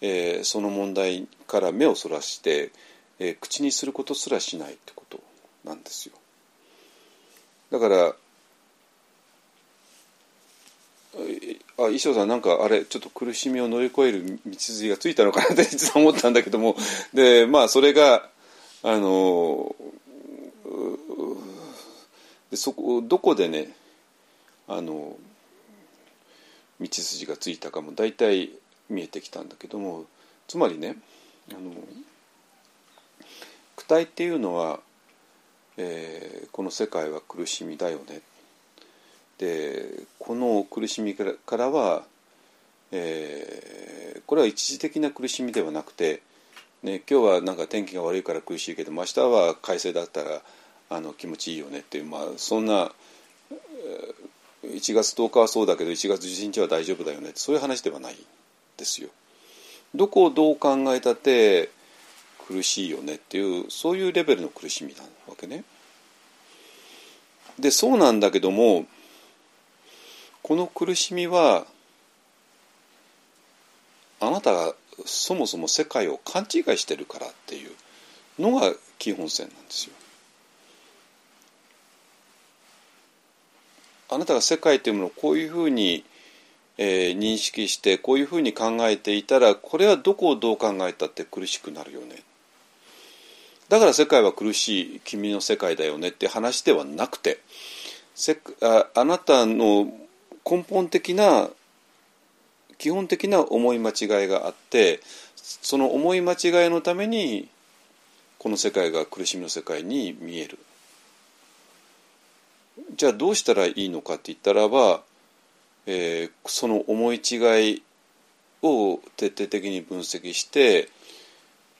えー、その問題から目をそらして、えー、口にすることすらしないってことなんですよ。だからあ衣装さんなんかあれちょっと苦しみを乗り越える道筋がついたのかなって実は思ったんだけどもでまあそれがあのでそこどこでねあの道筋がついたかも大体見えてきたんだけどもつまりねあの躯体っていうのは、えー、この世界は苦しみだよね。でこの苦しみからは、えー、これは一時的な苦しみではなくて、ね、今日はなんか天気が悪いから苦しいけど明日は快晴だったらあの気持ちいいよねっていう、まあ、そんな1月10日はそうだけど1月11日は大丈夫だよねってそういう話ではないですよ。どこをどう考えたって苦しいよねっていうそういうレベルの苦しみなわけね。でそうなんだけどもこの苦しみはあなたがそもそも世界を勘違いしてるからっていうのが基本線なんですよ。あなたが世界というものをこういうふうに、えー、認識してこういうふうに考えていたらこれはどこをどう考えたって苦しくなるよね。だから世界は苦しい君の世界だよねって話ではなくてせああなたの根本的な基本的な思い間違いがあってその思い間違いのためにこの世界が苦しみの世界に見えるじゃあどうしたらいいのかって言ったらば、えー、その思い違いを徹底的に分析して、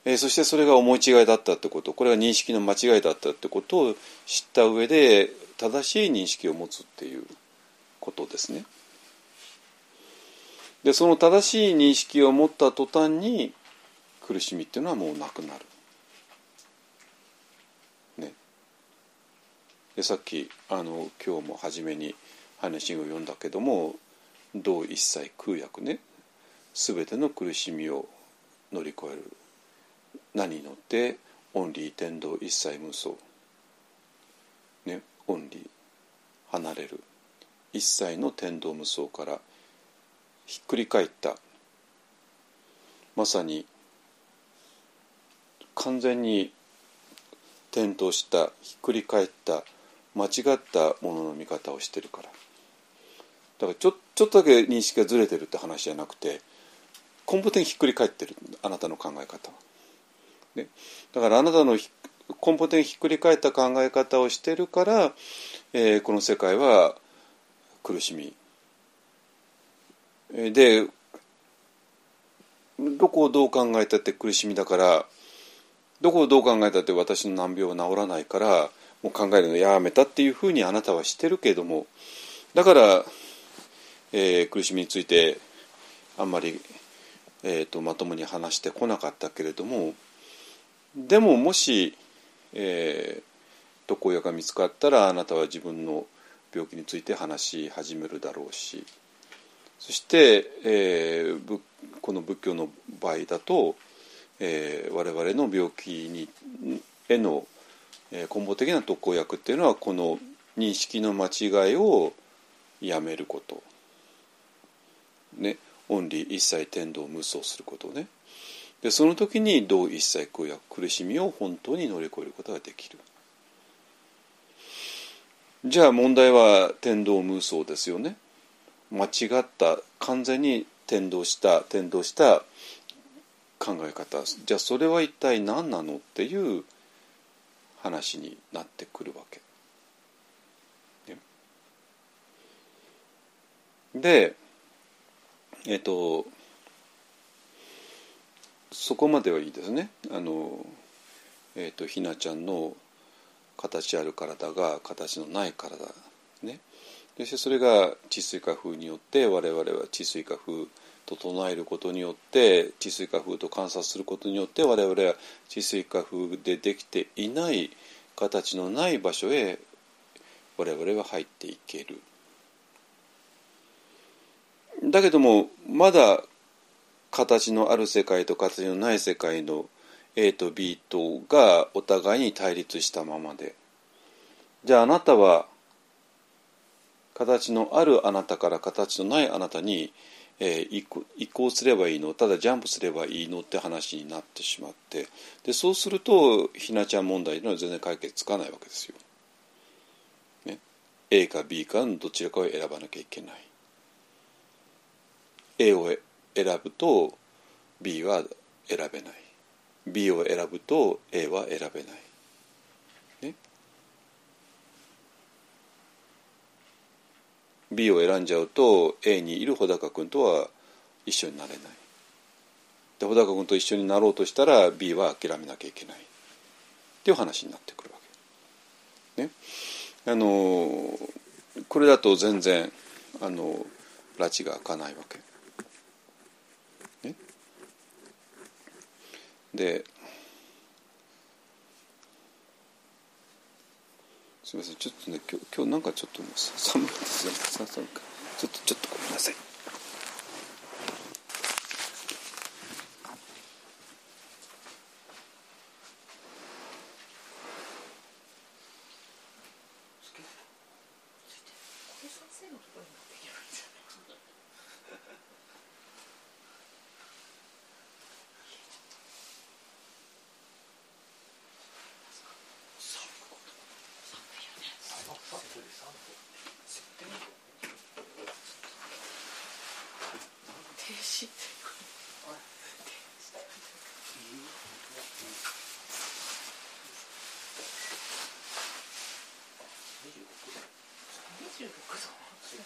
えー、そしてそれが思い違いだったってことこれが認識の間違いだったってことを知った上で正しい認識を持つっていうことですね。でその正しい認識を持った途端に苦しみっていうのはもうなくなる。でさっきあの今日も初めに話を読んだけども「道一切空薬ね」全ての苦しみを乗り越える。何に乗ってオンリー天道一切無双。ねオンリー。離れる。一切の天道無双からひっくり返った。まさに完全に転倒したひっくり返った間違ったものの見方をしてるから。だからちょちょっとだけ認識がずれてるって話じゃなくて根本的にひっくり返ってる。あなたの考え方は。ね、だからあなたの根本的にひっくり返った考え方をしてるから、えー、この世界は苦しみ。でどこをどう考えたって苦しみだからどこをどう考えたって私の難病は治らないからもう考えるのやめたっていうふうにあなたはしてるけれどもだから、えー苦しみについてあんまり、えー、とまともに話してこなかったけれどもでももし、えー、特効薬が見つかったらあなたは自分の病気について話し始めるだろうしそして、えーぶこの仏教の場合だと、えー我々の病気にへの、えー根本的な特効薬っていうのはこの認識の間違いをやめること。ね、オンリー一切天道無双することね。でその時にどう一切苦や苦しみを本当に乗り越えることができる。じゃあ問題は天道無双ですよね。間違った完全に天道した天道した考え方。じゃあそれは一体何なのっていう話になってくるわけ。ねでえっ、とそこまではいいですね。あのえっ、とひなちゃんの形ある体が形のない体ね。そしてそれが治水化風によって我々は治水化風と唱えることによって治水化風と観察することによって我々は治水化風でできていない形のない場所へ我々は入っていける。だけどもまだ形のある世界と形のない世界の A と B とがお互いに対立したままでじゃああなたは形のあるあなたから形のないあなたに、えー移行移行すればいいの？ただジャンプすればいいのって話になってしまって。でそうするとひなちゃん問題のは全然解決つかないわけですよ。ね、A か B かのどちらかを選ばなきゃいけない。A を選ぶと B は選べない。B を選ぶと A は選べない、B を選んじゃうと A にいる穂高君とは一緒になれない。で穂高君と一緒になろうとしたら B は諦めなきゃいけない。っていう話になってくるわけ。ね。あのこれだと全然あの拉致が開かないわけ。ね。ですみません。ちょっとね今日今日なんかちょっとね寒いですよねさ寒いかちょっとちょっとごめんなさい停止26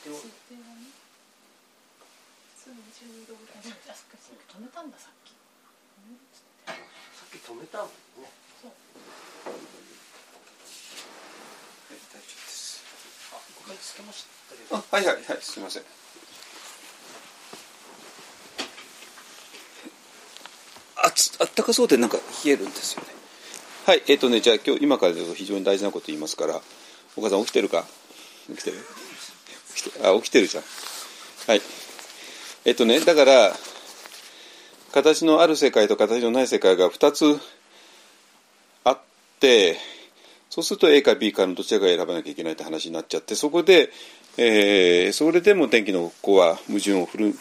度設定はね普通22度ぐらいあそっかそっか止めたんださっきさっき止めたもんねそう大丈夫ですあ5回つけましたけどあはいはいはいすみません。あつあったかそうでなんか冷えるんですよね。はいえっ、とねじゃあ今日今からちょっと非常に大事なこと言いますからお母さん起きてるか？起きてる？起きてあ起きてるじゃん。はい。えっ、とねだから形のある世界と形のない世界が2つあってそうすると A か B かのどちらかを選ばなきゃいけないって話になっちゃってそこで、えーそれでも天気の子は矛盾を振る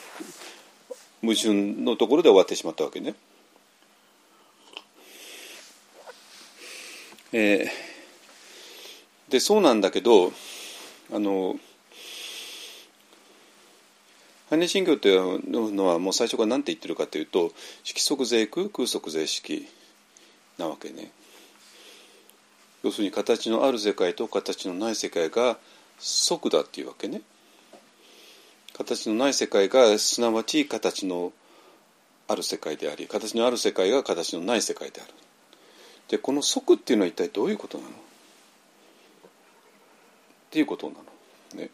矛盾のところで終わってしまったわけね。えーでそうなんだけどあの般若心経というのはもう最初から何て言ってるかというと色即税空空即税式なわけね。要するに形のある世界と形のない世界が即だっていうわけね。形のない世界がすなわち形のある世界であり形のある世界が形のない世界である。でこの即っていうのは一体どういうことなの？っていうことなの。ね。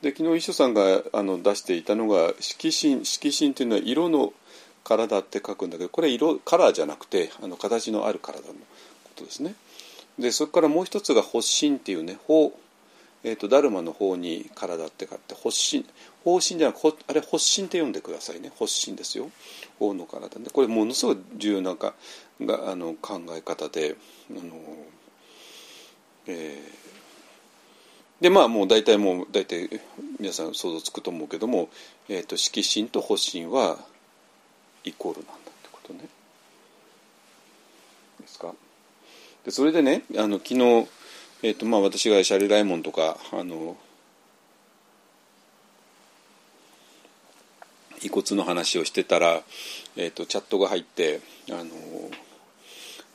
で昨日一緒さんがあの出していたのが色神色神っていうのは色の体って書くんだけどこれ色カラーじゃなくてあの形のある体のことですね。でそれからもう一つが発心っていうね法。えーと、ダルマの方に体って書いて発心方針じゃなくあれ発心って読んでくださいね。発心ですよ。法の体でこれものすごい重要なかがあの考え方であの、えー、でまあもう大体もう大体皆さん想像つくと思うけども、えーと、色心と発心はイコールなんだってことね。ですか？でそれでねあの昨日えーとまあ、私がシャリライモンとかあの遺骨の話をしてたら、えーと、チャットが入ってあの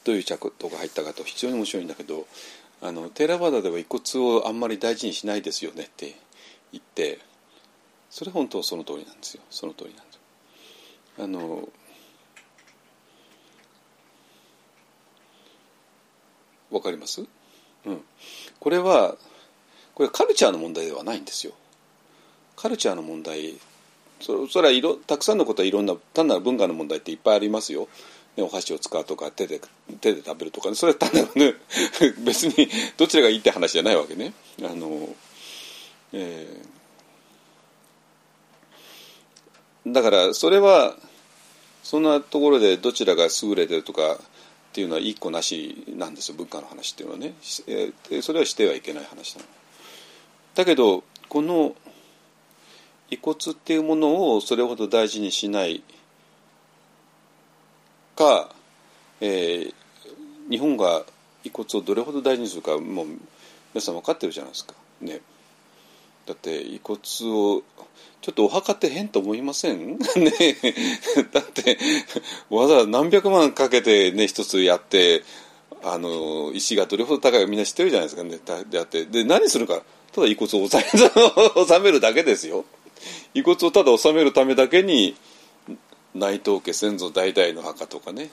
どういうチャットが入ったかと非常に面白いんだけどあのテーラバダでは遺骨をあんまり大事にしないですよねって言ってそれ本当その通りなんですよその通りなんですよ。あのわかります？うん、これはこれカルチャーの問題ではないんですよ。カルチャーの問題。そそれはいろたくさんのことはいろんな単なる文化の問題っていっぱいありますよ、ね、お箸を使うとか手で手で食べるとか、ね、それは単なる、ね、別にどちらがいいって話じゃないわけね。あの、えー、だからそれはそんなところでどちらが優れてるとかっていうのは一個なしなんですよ文化の話っていうのはね、え、それはしてはいけない話なの。だけどこの遺骨っていうものをそれほど大事にしないか、えー、日本が遺骨をどれほど大事にするかもう皆さん分かってるじゃないですかね。だって遺骨をちょっとお墓って変と思いません？ねだってわざわざ何百万かけてね一つやってあの石がどれほど高いかみんな知ってるじゃないですかね。であって。で何するか。ただ遺骨を納め納めるだけですよ。遺骨をただ納めるためだけに内藤家先祖代々の墓とかね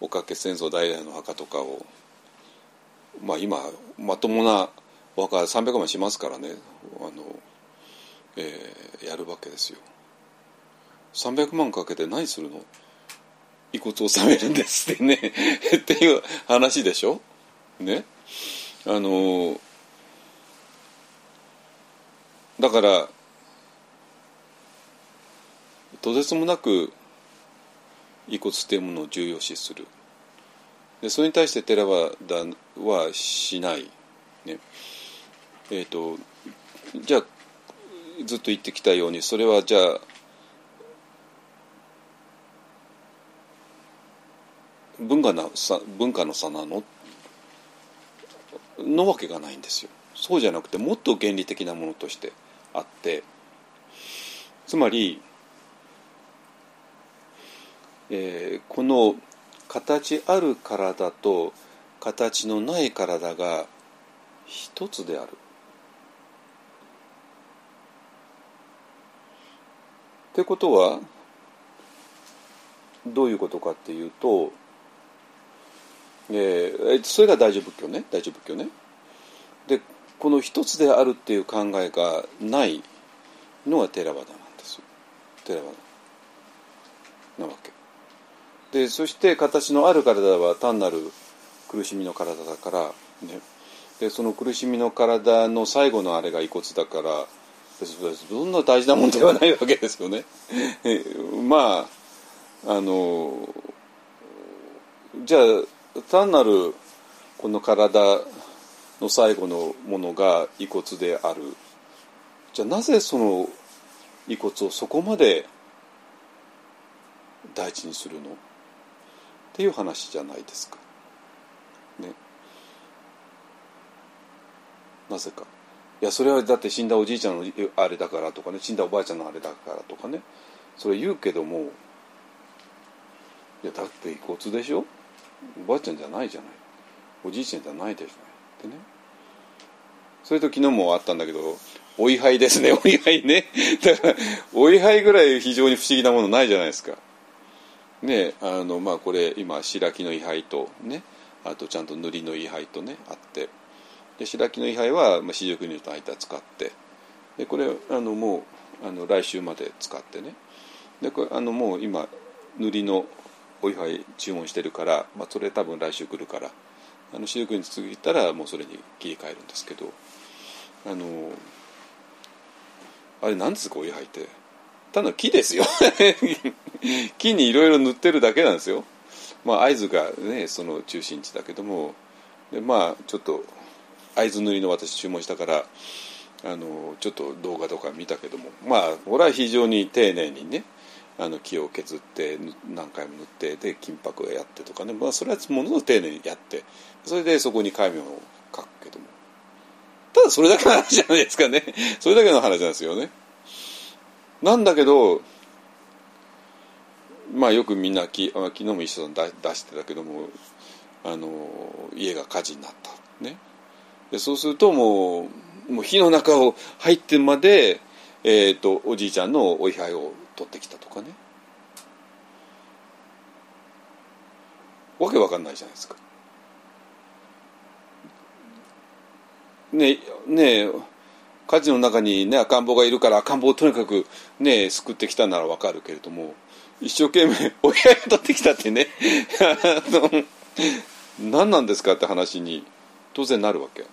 岡家先祖代々の墓とかをまあ今まともなお墓300万しますからね。あのえー、やるわけですよ。300万かけて何するの？遺骨を納めるんですってね。っていう話でしょ？ね？あのだからとてつもなく遺骨っていうものを重要視する。でそれに対して寺ははしない。ね？えっ、ー、とじゃあずっと言ってきたようにそれはじゃあ文化な文化の差なの？のわけがないんですよ。そうじゃなくてもっと原理的なものとしてあってつまり、えー、この形ある体と形のない体が一つである。ってことはどういうことかっていうと、えー、それが大乗仏教ね大乗仏教ね。でこの一つであるっていう考えがないのがテラバダなんですテラバダなわけ。でそして形のある体は単なる苦しみの体だからねでその苦しみの体の最後のあれが遺骨だからそんな大事なもんではないわけですよね。まああのじゃあ単なるこの体の最後のものが遺骨であるじゃあなぜその遺骨をそこまで大事にするの？っていう話じゃないですか。ね。なぜか。いやそれはだって死んだおじいちゃんのあれだからとかね死んだおばあちゃんのあれだからとかね。それ言うけどもいやだって遺骨でしょ？おばあちゃんじゃないじゃない。おじいちゃんじゃないでしょ？ってね。それと昨日もあったんだけどお位牌ですねお位牌ね。だからお位牌ぐらい非常に不思議なものないじゃないですか。ねあのまあこれ今白木の位牌とねあとちゃんと塗りの位牌とねあって。で白木の位牌はまあ四十九日の間使ってでこれあのもうあの来週まで使ってね。でこれあのもう今塗りのお位牌注文してるから、まあ、それ多分来週来るからあの四十九日過ぎたらもうそれに切り替えるんですけどあのあれ何ですかお位牌って。ただ木ですよ。木にいろいろ塗ってるだけなんですよ。まあ会津がねその中心地だけども。でまあちょっと会津塗りの私注文したからあのちょっと動画とか見たけどもまあこれは非常に丁寧にねあの木を削って何回も塗ってで金箔をやってとかね、まあ、それはものすごく丁寧にやってそれでそこに戒名を書くけどもただそれだけの話じゃないですかねそれだけの話なんですよねなんだけどまあよくみんなき昨日も一緒に出してたけどもあの家が火事になったねでそうするともうもう火の中を入ってまで、えー、とおじいちゃんのお位牌を取ってきたとかねわけわかんないじゃないですか。ねね火事の中にね赤ん坊がいるから赤ん坊をとにかくね救ってきたならわかるけれども一生懸命 親が取ってきたってね 何なんですかって話に当然なるわけ。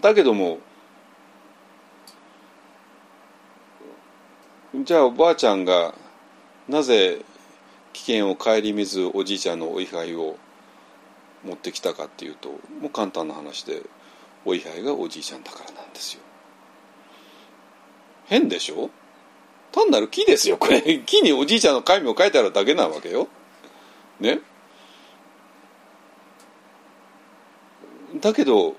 だけどもじゃあおばあちゃんがなぜ危険を顧みずおじいちゃんのお位牌を持ってきたかっていうともう簡単な話でお位牌がおじいちゃんだからなんですよ。変でしょ？単なる木ですよこれ木におじいちゃんの戒名を書いてあるだけなわけよ。ね？だけど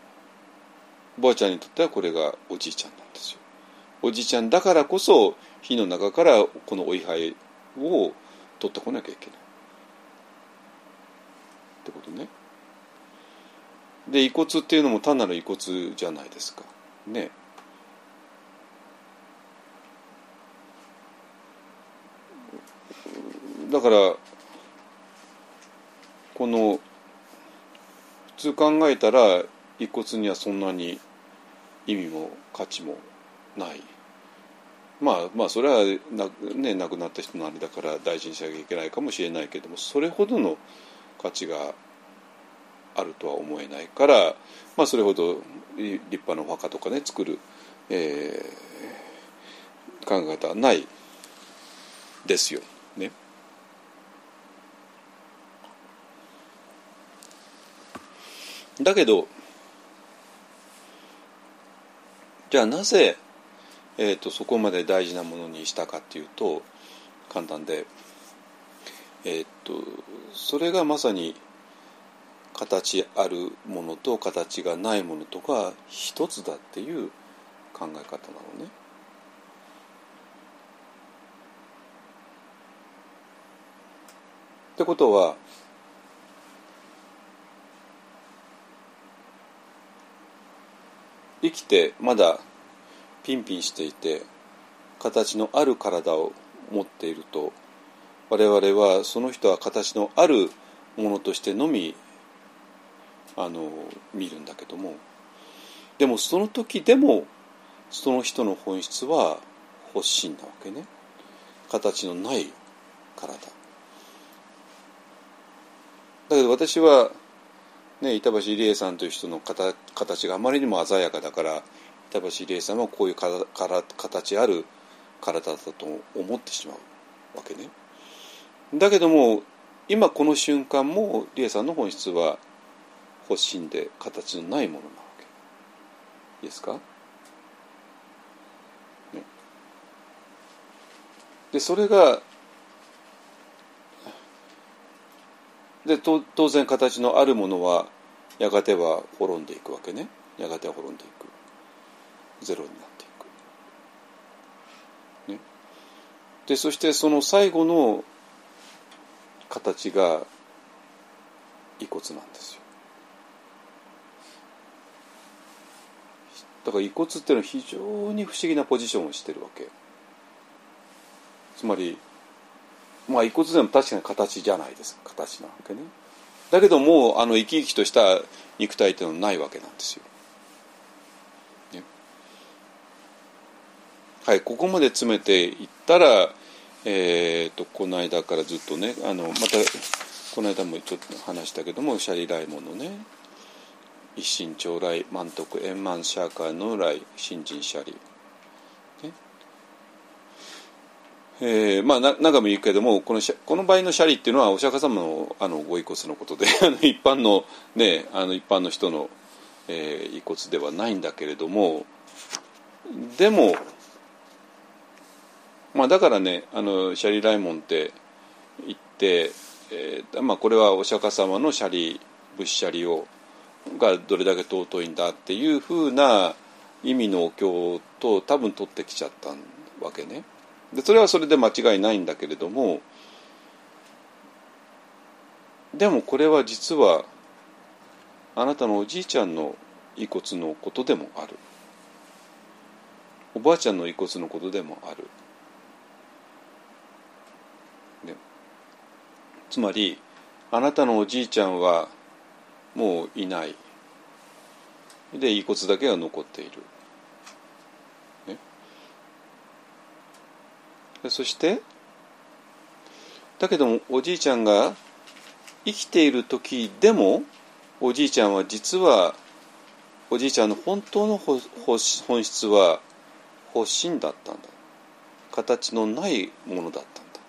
ばあちゃんにとってはこれがおじいちゃんなんですよ。おじいちゃんだからこそ火の中からこのお位牌を取ってこなきゃいけない。ってことね。で遺骨っていうのも単なる遺骨じゃないですか。ね。だからこの普通考えたら遺骨にはそんなに意味も価値もないまあまあそれはな、ね、亡くなった人のあれだから大事にしなきゃいけないかもしれないけどもそれほどの価値があるとは思えないから、まあ、それほど立派なお墓とかね作る、えー、考え方はないですよね。だけどじゃあなぜ、えーと、そこまで大事なものにしたかっていうと簡単で、えーと、それがまさに形あるものと形がないものとが一つだっていう考え方なのね。ってことは生きてまだピンピンしていて形のある体を持っていると我々はその人は形のあるものとしてのみあの見るんだけどもでもその時でもその人の本質は発信なわけね。形のない体。だけど私はね、板橋理恵さんという人の形があまりにも鮮やかだから板橋理恵さんはこういうかか形ある体だと思ってしまうわけね。だけども今この瞬間も理恵さんの本質は発信で形のないものなわけ。いいですか、ね、でそれがで当然形のあるものはやがては滅んでいくわけね。やがては滅んでいく。ゼロになっていく、ね、でそしてその最後の形が遺骨なんですよ。だから遺骨っていうのは非常に不思議なポジションをしてるわけ。つまりまあ遺骨でも確かに形じゃないです。形なわけね。だけどもうあの生き生きとした肉体っていうのはないわけなんですよ、ね、はいここまで詰めていったらえーと、この間からずっとねあのまたこの間もちょっと話したけどもシャリライモのね一心長来満徳円満シャーカーの来新人シャリ、ねえー、まあな中も言うけどもこのこの場合のシャリっていうのはお釈迦様のあのご遺骨のことで 一般のねあの一般の人の、えー、遺骨ではないんだけれどもでもまあ、だからねあのシャリ・ライモンって言って、えーまあ、これはお釈迦様のシャリ仏シャリをがどれだけ尊いんだっていうふうな意味のお経と多分取ってきちゃったわけね。でそれはそれで間違いないんだけれどもでもこれは実はあなたのおじいちゃんの遺骨のことでもある。おばあちゃんの遺骨のことでもある。つまりあなたのおじいちゃんはもういない。で遺骨だけが残っている、そしてだけどもおじいちゃんが生きている時でもおじいちゃんは実はおじいちゃんの本当の本質は発心だったんだ。形のないものだったんだ。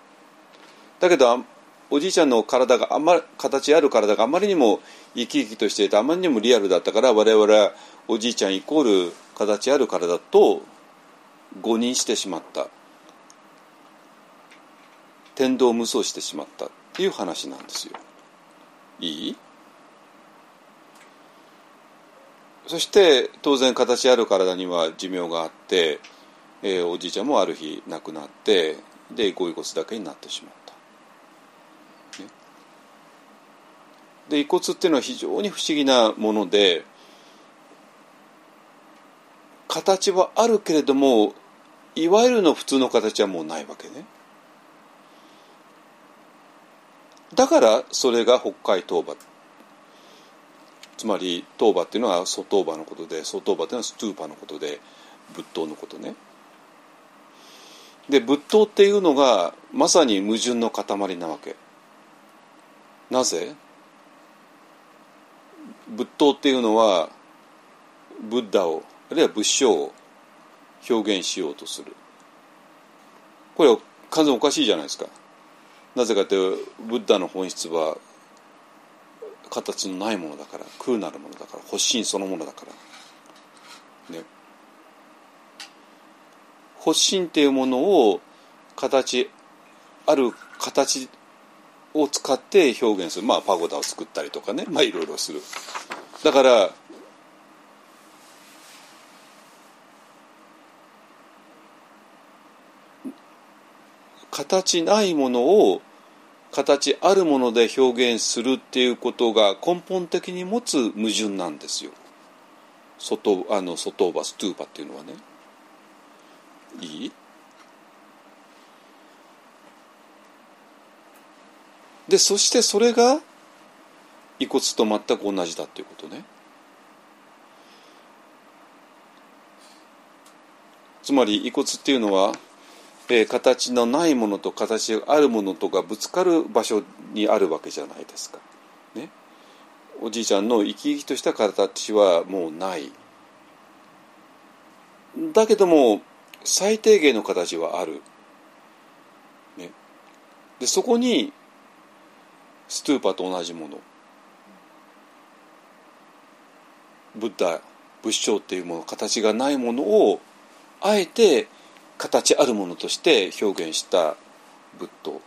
だけどおじいちゃんの体があま形ある体があまりにも生き生きとしていてあまりにもリアルだったから我々はおじいちゃんイコール形ある体と誤認してしまった。天道無双してしまったっていう話なんですよ。いい？そして当然形ある体には寿命があって、えー、おじいちゃんもある日亡くなってでご遺骨だけになってしまう。で遺骨っていうのは非常に不思議なもので形はあるけれどもいわゆるの普通の形はもうないわけねだからそれが北海東馬つまり東馬っていうのは外東馬のことで外東馬っていうのはストゥーパのことで仏塔のことね。で仏塔っていうのがまさに矛盾の塊なわけ。なぜ？仏塔っていうのはブッダをあるいは仏性を表現しようとする。これは完全おかしいじゃないですか。なぜかというとブッダの本質は形のないものだから空なるものだから発心そのものだから。ね。発心っていうものを形ある形を使って表現する。まあパゴダを作ったりとかね。まあいろいろする。だから形ないものを形あるもので表現するっていうことが根本的に持つ矛盾なんですよ。外あの外バストゥーパっていうのはね。いい？でそしてそれが遺骨と全く同じだということね。つまり遺骨っていうのは、えー、形のないものと形があるものとがぶつかる場所にあるわけじゃないですか。ね、おじいちゃんの生き生きとした形はもうない。だけども最低限の形はある。ね、でそこにストゥーパーと同じものブッダ仏性っていうもの形がないものをあえて形あるものとして表現した仏塔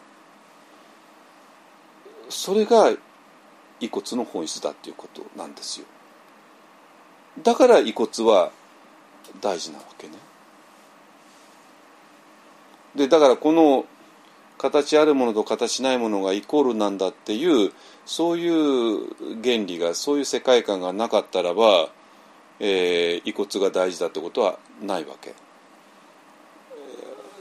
それが遺骨の本質だっていうことなんですよ。だから遺骨は大事なわけね。でだからこの形あるものと形ないものがイコールなんだっていうそういう原理がそういう世界観がなかったらば、えー、遺骨が大事だってことはないわけ。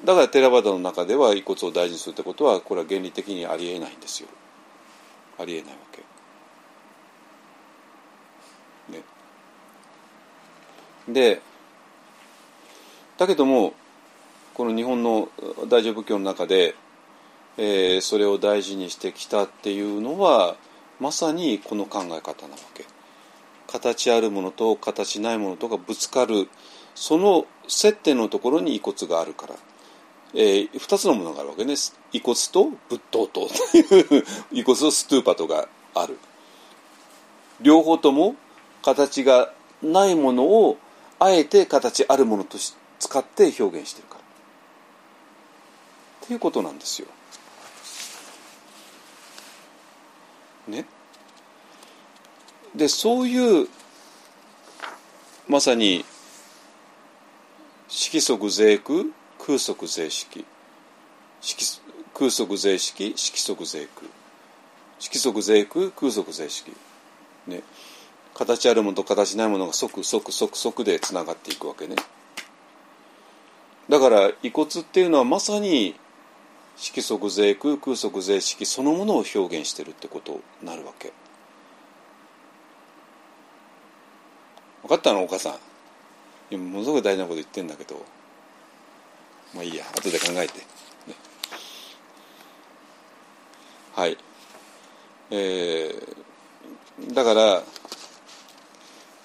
だからテラバダの中では遺骨を大事にするってことはこれは原理的にありえないんですよ。ありえないわけ。ね。でだけどもこの日本の大乗仏教の中で、えーそれを大事にしてきたっていうのはまさにこの考え方なわけ。形あるものと形ないものとがぶつかるその接点のところに遺骨があるから、えー、2つのものがあるわけね遺骨と仏塔と遺骨とストゥーパとがある両方とも形がないものをあえて形あるものとし使って表現してるからっていうことなんですよ。ね？でそういうまさに色即税空空即税式。色空即税式色即税空色即税空空即税式。ね。形あるものと形ないものが即即即即でつながっていくわけね。だから遺骨っていうのはまさに色即税空空即税式そのものを表現してるってことになるわけ。分かったの？お母さん。今ものすごく大事なこと言ってんだけど。まあいいや後で考えて、ね、はい。えー、だから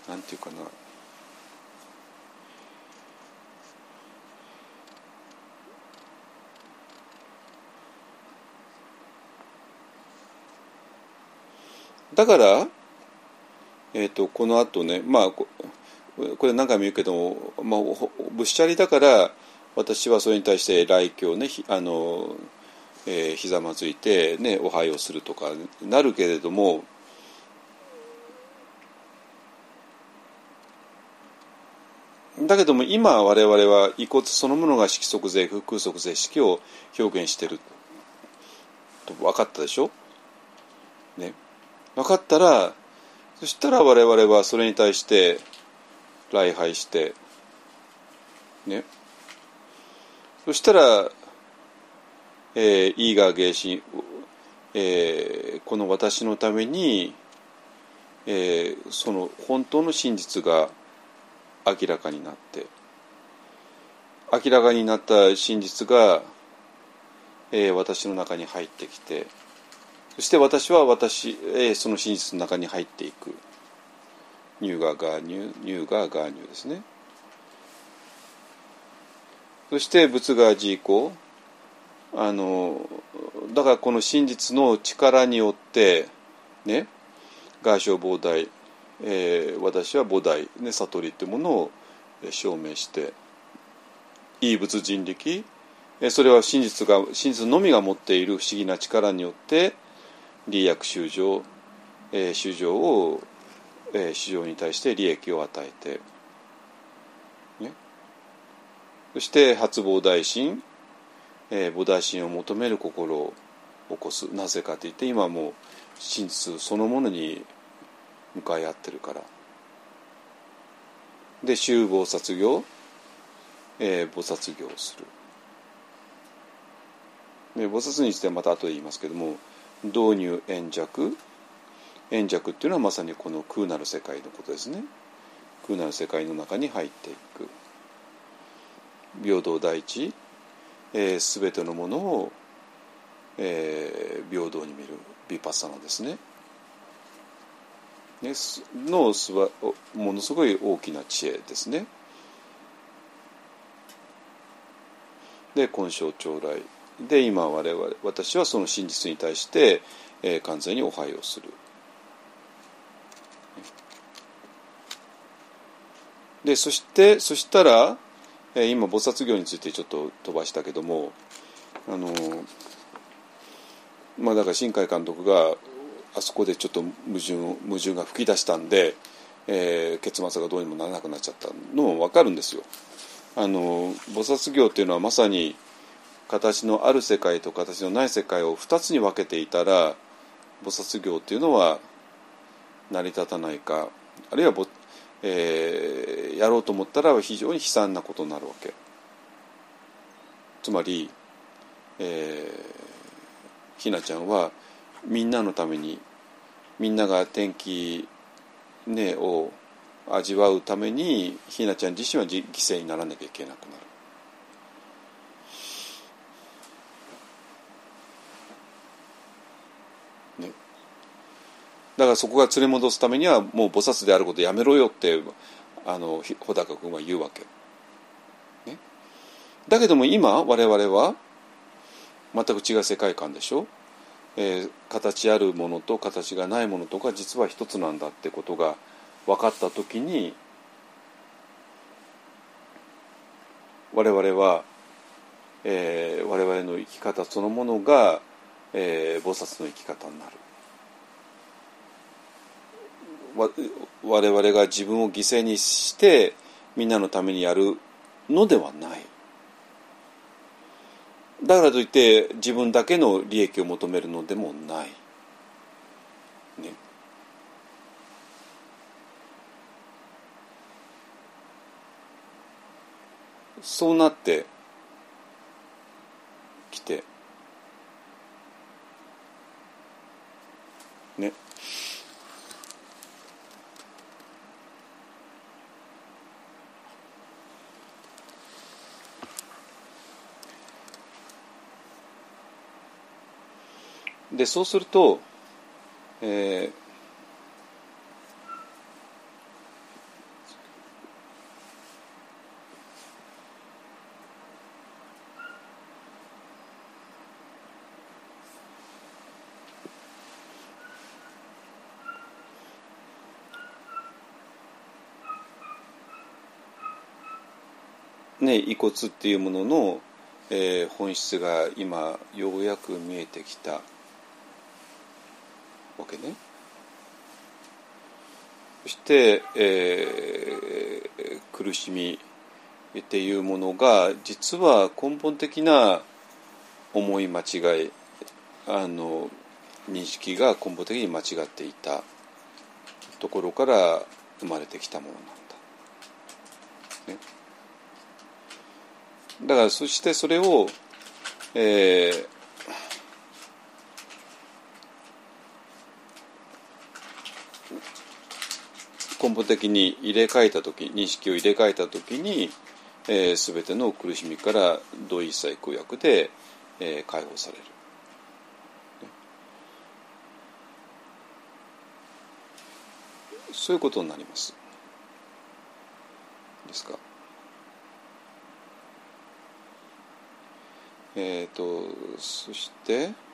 なんていうかな。だから、えー、とこのあとねまあこれ何回も言うけども、まあ、ぶっしゃりだから私はそれに対して来教ねひあの、えーひざまずいて、ね、お拝をするとかなるけれどもだけども今我々は遺骨そのものが色即税空空即税式を表現してると分かったでしょ？ね。分かったらそしたら我々はそれに対して礼拝してね。そしたら、えー、イーガー芸神、えーこの私のために、えーその本当の真実が明らかになって明らかになった真実が、えー私の中に入ってきてそして私は私、えーその真実の中に入っていく。乳がガー乳乳がガー乳ですね。そして仏が自以降あのだからこの真実の力によってね外相菩提、えー私は菩提、ね、悟りというものを証明していい仏人力それは真実が真実のみが持っている不思議な力によって利益修正、えー修正を、えー市場に対して利益を与えて、ね、そして初菩提心、えー菩提心を求める心を起こす。なぜかといって今もう真実そのものに向かい合ってるから。で修菩薩業、えー菩薩業する。で菩薩についてはまた後で言いますけども導入円弱。円弱っていうのはまさにこの空なる世界のことですね。空なる世界の中に入っていく。平等第一、えー、全てのものを、えー平等に見るビパッサナですね。ねのすばものすごい大きな知恵ですね。で根性長来。で今我々私はその真実に対して、えー完全にお拝をする。でそしてそしたら、え今菩薩業についてちょっと飛ばしたけどもあのまあだから新海監督があそこでちょっと矛盾矛盾が吹き出したんで、えー結末がどうにもならなくなっちゃったのも分かるんですよ。あの菩薩業っていうのはまさに形のある世界と形のない世界を2つに分けていたら菩薩業っていうのは成り立たないかあるいは、えーやろうと思ったら非常に悲惨なことになるわけ。つまり、えー、ひなちゃんはみんなのためにみんなが天気、ね、を味わうためにひなちゃん自身は犠牲にならなきゃいけなくなる。だからそこが連れ戻すためにはもう菩薩であることやめろよってあの穂高君は言うわけ。ね、だけども今我々は全く違う世界観でしょ、えー、形あるものと形がないものとか実は一つなんだってことが分かった時に我々は、えー、我々の生き方そのものが、えー、菩薩の生き方になる。我々が自分を犠牲にしてみんなのためにやるのではない。だからといって自分だけの利益を求めるのでもない、ね、そうなってきてでそうすると、えー、ね、遺骨っていうものの、えー、本質が今ようやく見えてきた。けね。そして、えー、苦しみっていうものが実は根本的な思い間違いあの認識が根本的に間違っていたところから生まれてきたものなんだ。ね、だからそしてそれを、えー、根本的に入れ替えた時認識を入れ替えた時に、えー、全ての苦しみから同一切公約で、えー、解放される。そういうことになります。ですか。えっ、ー、とそして。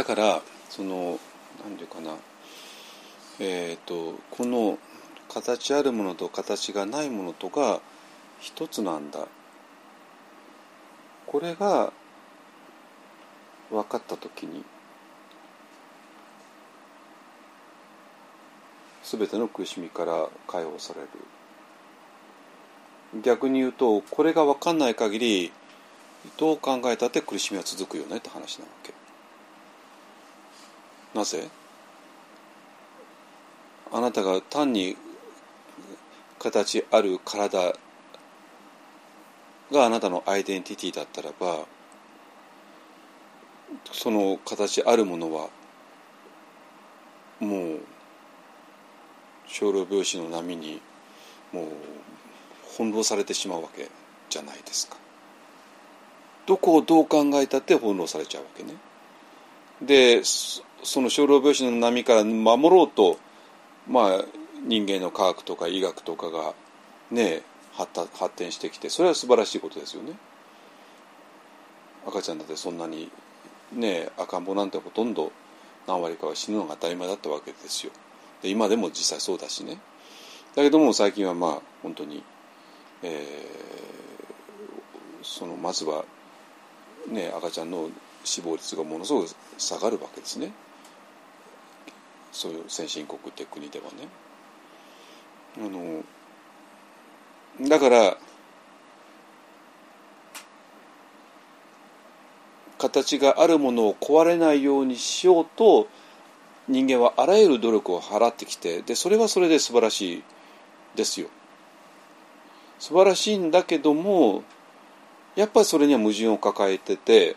だからその何て言うかな。えっ、ー、とこの形あるものと形がないものとが一つなんだ。これが分かった時に全ての苦しみから解放される。逆に言うとこれが分かんない限りどう考えたって苦しみは続くよねって話なわけ。なぜ？あなたが単に形ある体があなたのアイデンティティだったらばその形あるものはもう少量病死の波にもう翻弄されてしまうわけじゃないですか。どこをどう考えたって翻弄されちゃうわけね。でその小老病死の波から守ろうと、まあ、人間の科学とか医学とかがね発発展してきてそれは素晴らしいことですよね。赤ちゃんだってそんなにね赤ん坊なんてほとんど何割かは死ぬのが当たり前だったわけですよ。で今でも実際そうだしね。だけども最近はまあ本当に、えー、そのまずはね赤ちゃんの死亡率がものすごく下がるわけですね。そういう先進国って国ではね。あのだから形があるものを壊れないようにしようと人間はあらゆる努力を払ってきてでそれはそれで素晴らしいですよ素晴らしいんだけどもやっぱりそれには矛盾を抱えてて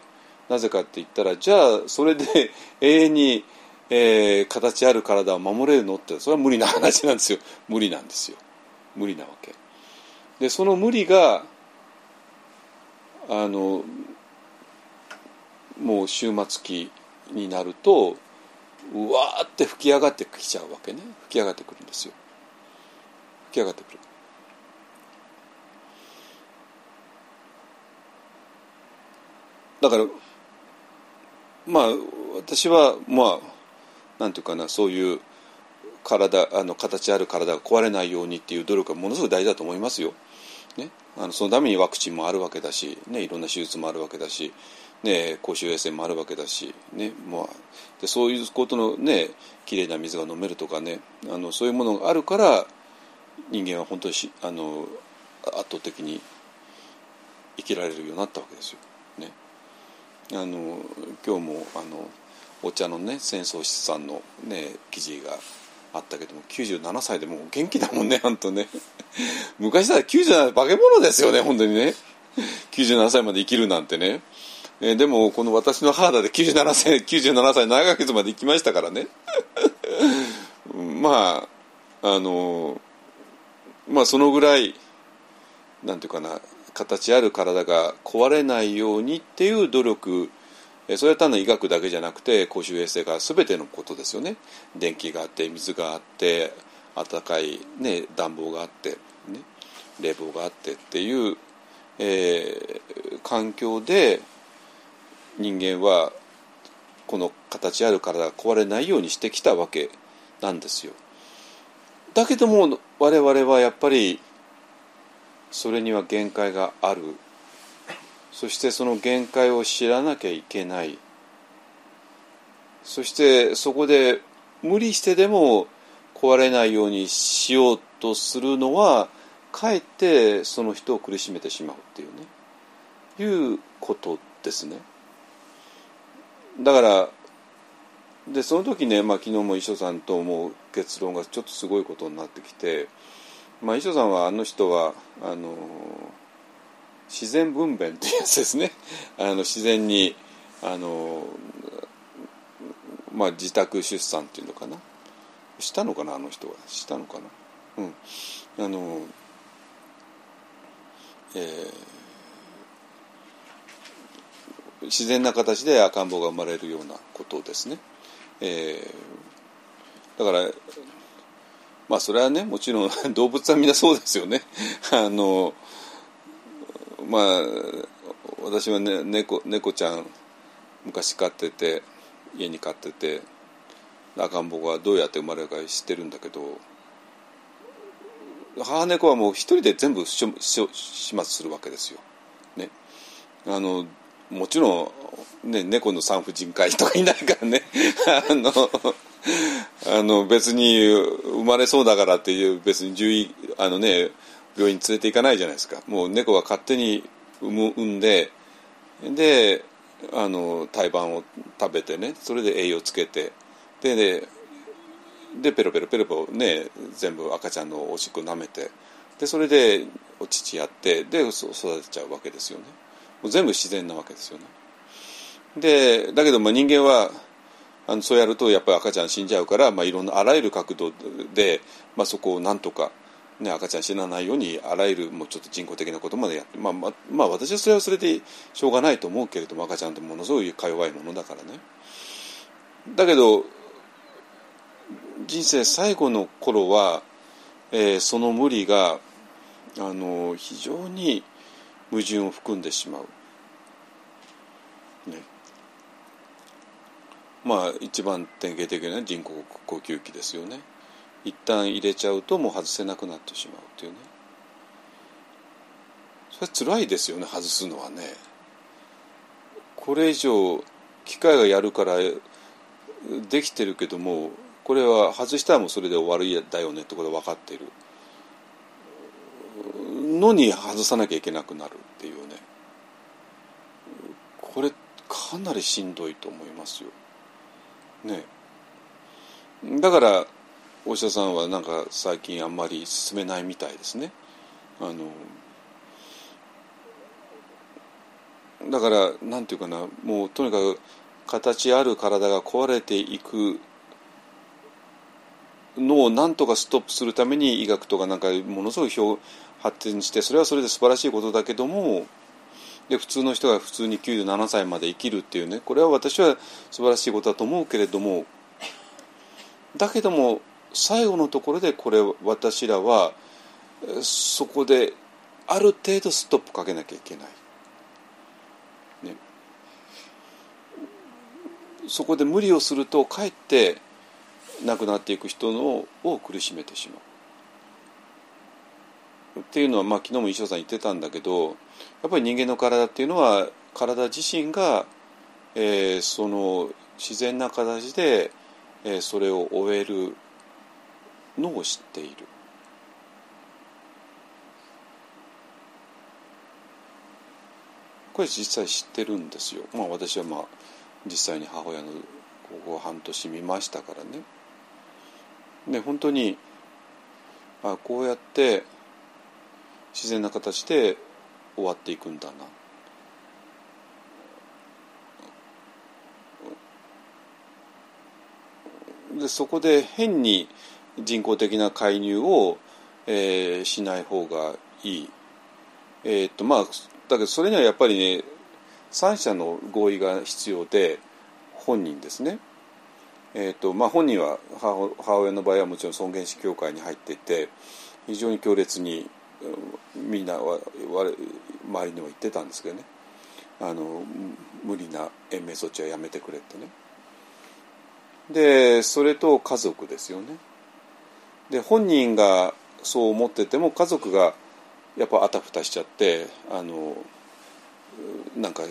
なぜかって言ったらじゃあそれで永遠に、えー、形ある体を守れるのってそれは無理な話なんですよ。無理なんですよ。無理なわけ。でその無理があのもう終末期になるとうわーって吹き上がってきちゃうわけね。吹き上がってくるんですよ。吹き上がってくる。だからまあ私はまあなんていうかなそういう体あの形ある体が壊れないようにっていう努力はものすごく大事だと思いますよ。ね、あのそのためにワクチンもあるわけだし、ね、いろんな手術もあるわけだし、ね、公衆衛生もあるわけだし、ねまあ、でそういうことのねきれいな水が飲めるとかねあのそういうものがあるから人間は本当にしあの圧倒的に生きられるようになったわけですよ。ね、あの今日もあのお茶のね戦争室さんの、ね、記事があったけども97歳でもう元気だもんね 本当ね。昔だったら97歳化け物ですよね本当にね。97歳まで生きるなんてね、えー、でもこの私の肌で97歳97歳7ヶ月まで生きましたからね。まああのまあそのぐらいなんていうかな形ある体が壊れないようにっていう努力それは単なる医学だけじゃなくて公衆衛生が全てのことですよね電気があって水があって暖かい、ね、暖房があって、ね、冷房があってっていう、えー、環境で人間はこの形ある体が壊れないようにしてきたわけなんですよ。だけども我々はやっぱりそれには限界があるそしてその限界を知らなきゃいけない。そしてそこで無理してでも壊れないようにしようとするのはかえってその人を苦しめてしまうっていうね。いうことですね。だからでその時ね、まあ、昨日も遺書さんと思う結論がちょっとすごいことになってきて、まあ、遺書さんはあの人はあの自然分娩っていうやつですね。あの自然にあの、まあ、自宅出産っていうのかな。したのかなあの人は。したのかな。うん。あのえー、自然な形で赤ん坊が生まれるようなことですね、えー、だからまあそれはねもちろん動物はみんなそうですよね。あのまあ私はね猫猫ちゃん昔飼ってて家に飼ってて赤ん坊がどうやって生まれるか知ってるんだけど母猫はもう一人で全部始末するわけですよ。ね、あのもちろん、ね、猫の産婦人科医とかいないからね あのあの別に生まれそうだからっていう別に獣医あのね病院に連れて行かないじゃないですか。もう猫が勝手に産む産んでであの胎盤を食べてねそれで栄養つけてでででペロペロペロペロね全部赤ちゃんのおしっこ舐めてでそれでお乳やってで育てちゃうわけですよね。もう全部自然なわけですよね。でだけどまあ人間はあのそうやるとやっぱり赤ちゃん死んじゃうから、まあ、いろんなあらゆる角度で、まあ、そこをなんとかね、赤ちゃん死なないようにあらゆるもうちょっと人工的なことまでやって、まあまあ、まあ私はそれはそれでしょうがないと思うけれども赤ちゃんってものすごいか弱いものだからねだけど人生最後の頃は、えー、その無理があの非常に矛盾を含んでしまう。ね、まあ一番典型的な人工呼吸器ですよね。一旦入れちゃうともう外せなくなってしまうっていうね。それは辛いですよね外すのはね。これ以上機械がやるからできてるけどもこれは外したらもうそれで終わりだよねってことは分かってる。のに外さなきゃいけなくなるっていうね。これかなりしんどいと思いますよ。ね。だからお医者さんはなんか最近あんまり進めないみたいですね。あのだからなんていうかなもうとにかく形ある体が壊れていくのをなんとかストップするために医学とかなんかものすごい表発展してそれはそれで素晴らしいことだけどもで普通の人が普通に97歳まで生きるっていうねこれは私は素晴らしいことだと思うけれどもだけども最後のところでこれ私らはそこである程度ストップかけなきゃいけない。ね、そこで無理をするとかえって亡くなっていく人のを苦しめてしまう。っていうのは、まあ、昨日も衣装さん言ってたんだけどやっぱり人間の体っていうのは体自身が、えー、その自然な形で、えー、それを終えるのを知っている。これ実際知ってるんですよ。まあ私はまあ実際に母親のここ半年見ましたからね。で本当にあこうやって自然な形で終わっていくんだな。でそこで変に人工的な介入を、えー、しない方がいい。えー、っとまあだけどそれにはやっぱりね三者の合意が必要で本人ですね。えーとまあ、本人は母親の場合はもちろん尊厳死協会に入っていて非常に強烈にみんなは周りにも言ってたんですけどねあの無理な延命措置はやめてくれってねでそれと家族ですよねで本人がそう思ってても家族がやっぱあたふたしちゃってあのなんか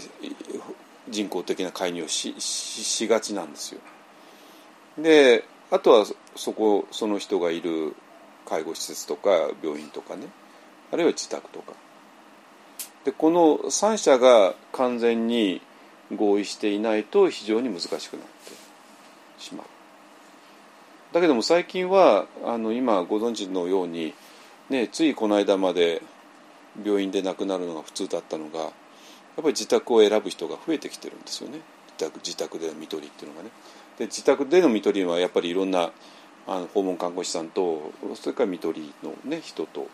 人工的な介入をししがちなんですよ。であとはそこその人がいる介護施設とか病院とかねあるいは自宅とかでこの3者が完全に合意していないと非常に難しくなってしまう。だけども最近はあの今ご存知のように、ね、ついこの間まで病院で亡くなるのが普通だったのがやっぱり自宅を選ぶ人が増えてきてるんですよね自宅自宅での看取りっていうのがね。で自宅での看取りはやっぱりいろんなあの訪問看護師さんとそれから看取りの、ね、人と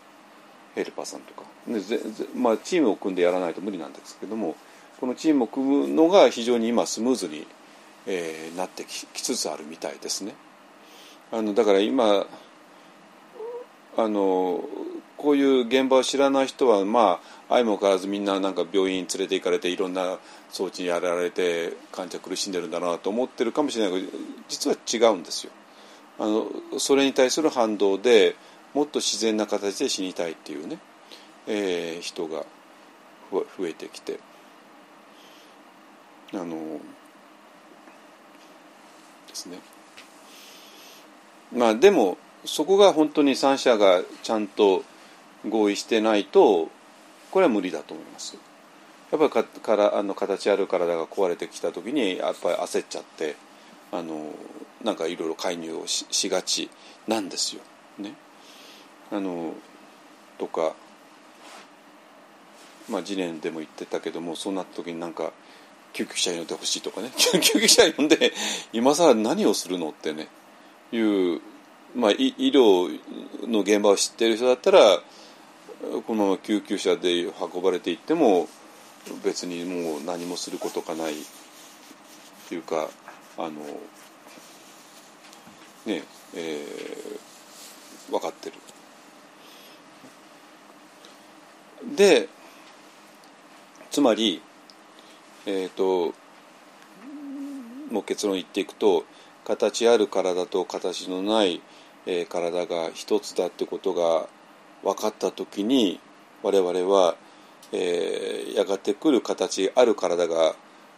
ヘルパーさんとかでぜぜ、まあ、チームを組んでやらないと無理なんですけどもこのチームを組むのが非常に今スムーズに、えー、なってきつつあるみたいですね。あのだから今あのこういう現場を知らない人はまあ相も変わらずみんななんか病院に連れて行かれていろんな装置にやられて患者苦しんでるんだなと思ってるかもしれないけど実は違うんですよ。あのそれに対する反動でもっと自然な形で死にたいっていうね、えー、人が増えてきてあのですね。まあでもそこが本当に3者がちゃんと合意してないとこれは無理だと思います。やっぱりかからあの形ある体が壊れてきた時にやっぱり焦っちゃってあのなんかいろいろ介入をししがちなんですよ。ね、あのとか、まあ、次年でも言ってたけどもそうなった時になんか救急車呼んでほしいとかね 救急車呼んで今更何をするのってねいうまあ、医療の現場を知っている人だったらこのまま救急車で運ばれていっても別にもう何もすることがないっていうかあのねえー、分かってる。でつまりえっ、ー、ともう結論言っていくと形ある体と形のないえー、体が一つだってことが分かった時に我々は、えー、やがて来る形ある体が、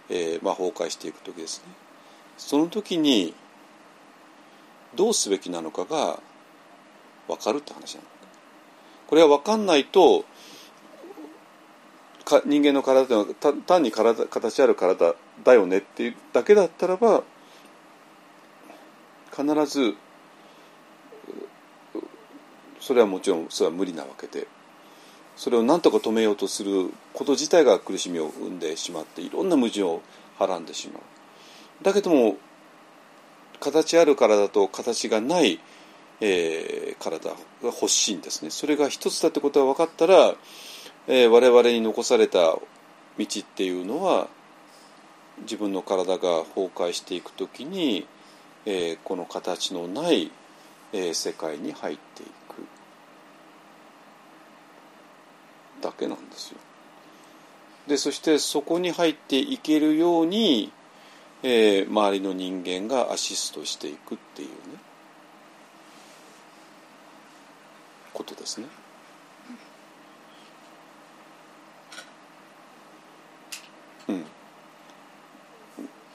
えーまあ、崩壊していく時ですね。その時にどうすべきなのかが分かるって話なのこれは分かんないと人間の体というのは単に体形ある体だよねっていうだけだったらば必ずそれはもちろんそれは無理なわけでそれを何とか止めようとすること自体が苦しみを生んでしまっていろんな矛盾をはらんでしまう。だけども形ある体と形がない、えー体が欲しいんですね。それが一つだってことが分かったら、えー我々に残された道っていうのは自分の体が崩壊していくときに、えーこの形のない、えー世界に入っていくだけなんですよ。でそしてそこに入っていけるように、えー周りの人間がアシストしていくっていうねことですね。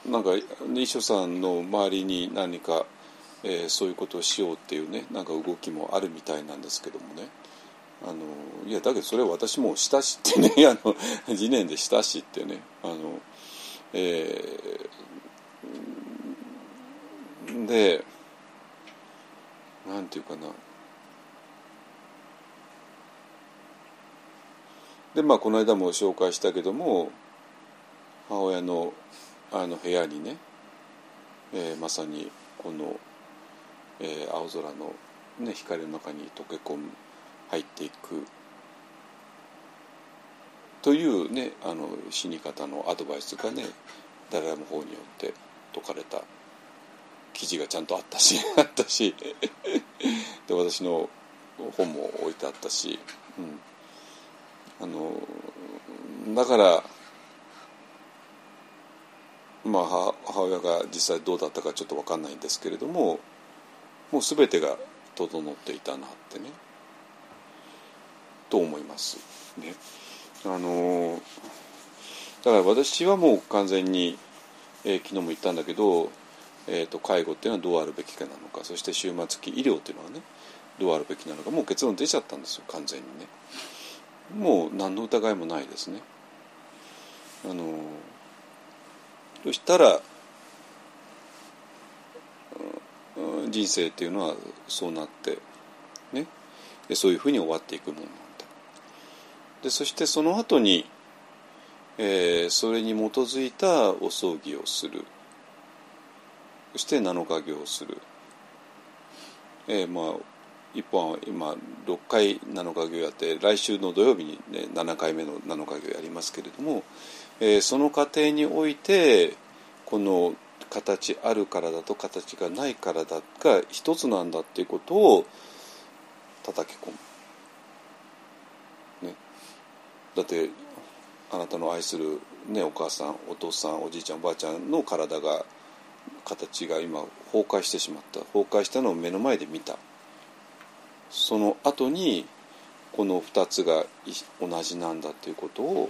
なんか西尾さんの周りに何か、えーそういうことをしようっていうねなんか動きもあるみたいなんですけどもね。あのいやだけどそれは私もしたしってね あの次年でしたしってねあの、えーでなんていうかな。でまあこの間も紹介したけども母親のあの部屋にね、えーまさにこの、えー青空の、ね、光の中に溶け込む入っていくというねあの死に方のアドバイスがねダライラの方によって説かれた。記事がちゃんとあったし あったしで私の本も置いてあったし、うん、あのだからまあ母親が実際どうだったかちょっと分かんないんですけれどももう全てが整っていたなってね。と思いますね。あのだから私はもう完全に、えー昨日も言ったんだけど、えー、と介護っていうのはどうあるべきかなのかそして終末期医療っていうのはねどうあるべきなのかもう結論出ちゃったんですよ完全にね。もう何の疑いもないですね。あのそしたら人生っていうのはそうなってね。そういうふうに終わっていくものなんだ。でそしてその後に、えーそれに基づいたお葬儀をする。そして7日行をする、えーまあ一本は今6回7日行やって来週の土曜日に、ね、7回目の7日行やりますけれども、えーその過程においてこの形ある体と形がない体が一つなんだっていうことを叩き込む。ね、だってあなたの愛する、ね、お母さんお父さんおじいちゃんおばあちゃんの体が形が今崩壊してしまった。崩壊したのを目の前で見た。その後にこの2つが同じなんだということを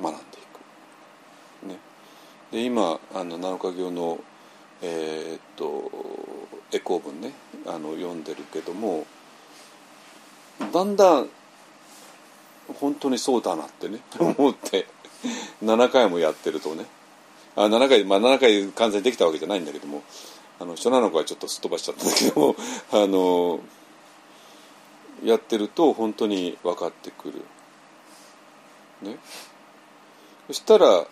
学んでいく。ね、で今あの7日行の、えーっとエコー文ねあの読んでるけどもだんだん本当にそうだなってね 思って7回もやってるとねあ7回まあ7回完全にできたわけじゃないんだけどもあの初7日はちょっとすっ飛ばしちゃったんだけども あのやってると本当に分かってくる。ね、そしたらこ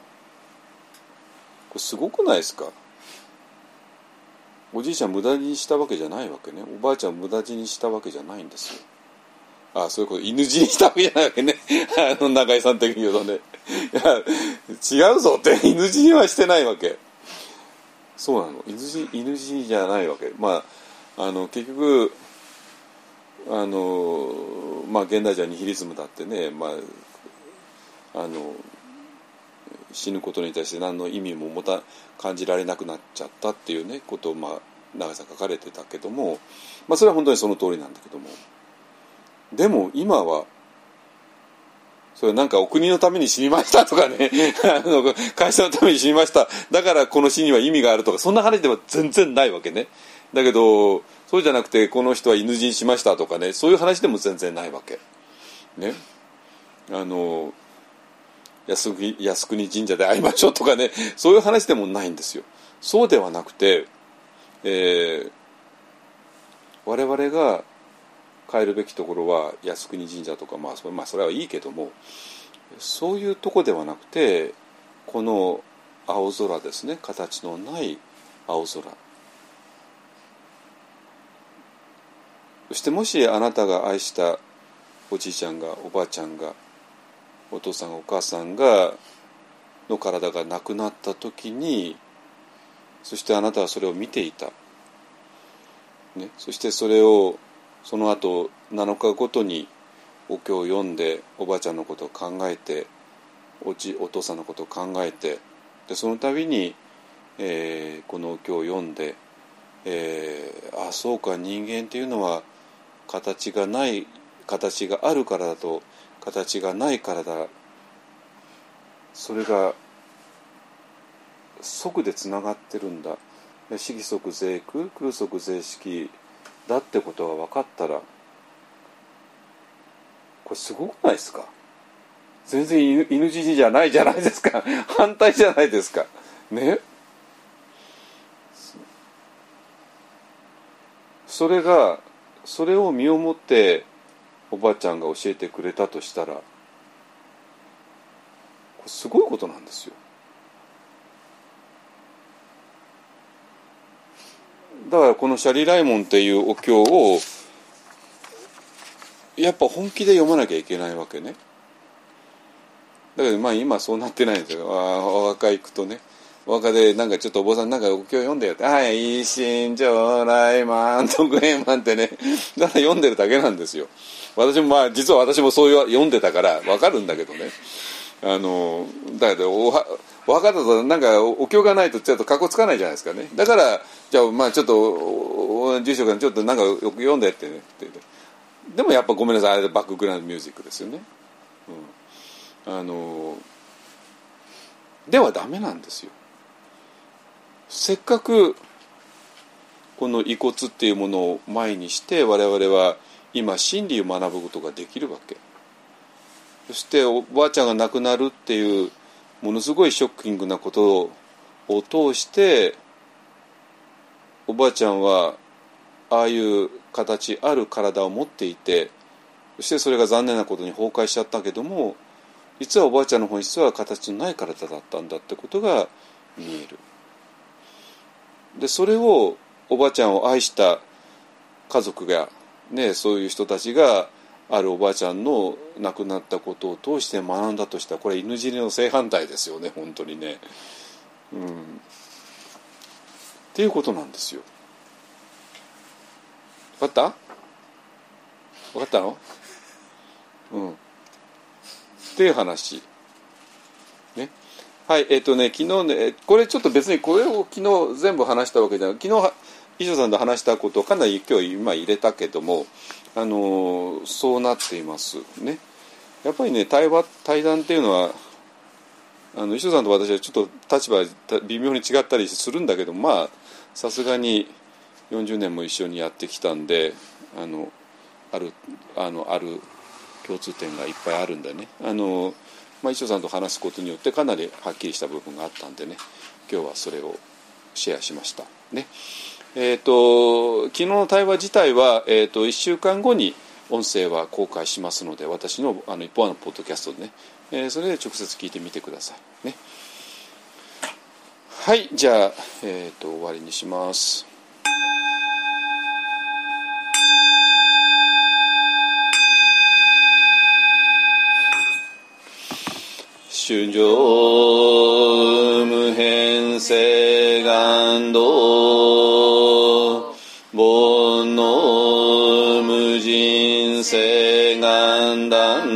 れすごくないですか？おじいちゃん無駄にしたわけじゃないわけね。おばあちゃん無駄死にしたわけじゃないんですよ。あそういうこと。犬死にしたわけじゃないわけね。あの中井さん的に言うとね。いや違うぞって。犬死にはしてないわけ。そうなの。犬死犬死にじゃないわけ。まああの結局あのまあ現代じゃニヒリズムだってね。まああの死ぬことに対して何の意味も持た感じられなくなっちゃったっていうねことをまあ永井さ書かれてたけども、まあ、それは本当にその通りなんだけども。でも今はそれなんかお国のために死にましたとかね あの会社のために死にました。だからこの死には意味があるとかそんな話では全然ないわけね。だけどそうじゃなくてこの人は犬死にしましたとかねそういう話でも全然ないわけ。ね。あの靖国靖国神社で会いましょうとかね そういう話でもないんですよ。そうではなくて、えー我々が帰るべきところは靖国神社とか、まあまあ、それはいいけどもそういうとこではなくてこの青空ですね形のない青空。そしてもしあなたが愛したおじいちゃんがおばあちゃんがお父さんお母さんがの体がなくなった時にそしてあなたはそれを見ていた、ね、そしてそれをその後7日ごとにお経を読んでおばあちゃんのことを考えておじお父さんのことを考えてでその度に、えーこのお経を読んで、えーあそうか人間っていうのは形がない形があるからだと形がないからだそれが即でつながってるんだ。色即税空空即税式だってことが分かったらこれすごくないですか？全然犬犬死にじゃないじゃないですか。反対じゃないですか。ね？それがそれを身をもっておばあちゃんが教えてくれたとしたらこれすごいことなんですよ。だからこのシャリライモンっていうお経をやっぱ本気で読まなきゃいけないわけね。だけどまあ今そうなってないんですよ。お若い行くとね。お若でなんかちょっとお坊さんなんかお経読んでよって「はい一心上来満徳円満」ってね。だから読んでるだけなんですよ。私もまあ実は私もそういう読んでたから分かるんだけどね。あのだけどおは分かったとなんかお経がないとちょっとかっこつかないじゃないですかね。だからじゃあまあちょっと住職がちょっとなんかよく読んでってね。ってでもやっぱごめんなさいあれバックグラウンドミュージックですよね、うん、あのではダメなんですよ。せっかくこの遺骨っていうものを前にして我々は今真理を学ぶことができるわけそしておばあちゃんが亡くなるっていうものすごいショッキングなことを通しておばあちゃんはああいう形ある体を持っていてそしてそれが残念なことに崩壊しちゃったけども実はおばあちゃんの本質は形のない体だったんだってことが見える。でそれをおばあちゃんを愛した家族が、ね、そういう人たちがあるおばあちゃんの亡くなったことを通して学んだとしたらこれ犬死にの正反対ですよね本当にね。うん、っていうことなんですよ。分かった？分かったの？うん。っていう話。ね。はい、えっ、とね、昨日ね、これちょっと別にこれを昨日全部話したわけじゃない。昨日、衣装さんと話したことをかなり今日今入れたけども、あのそうなっていますね。やっぱりね、対話、対談っていうのは、あの衣装さんと私はちょっと立場微妙に違ったりするんだけどまあさすがに40年も一緒にやってきたんであのあるあのある共通点がいっぱいあるんでねあの、まあ、衣装さんと話すことによってかなりはっきりした部分があったんでね今日はそれをシェアしました。ねえー、と昨日の対話自体は、えー、と1週間後に音声は公開しますので私のあの一方のポッドキャストでね、えーそれで直接聞いてみてください。ね。はいじゃあ、えー、と終わりにします。主上無変性願道人性願断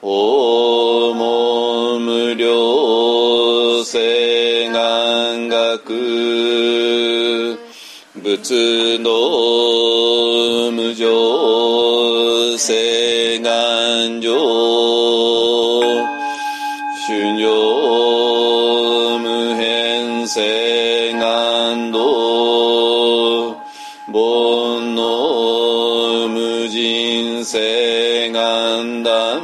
訪問無量性願学仏道無常性願上春上無変性世願断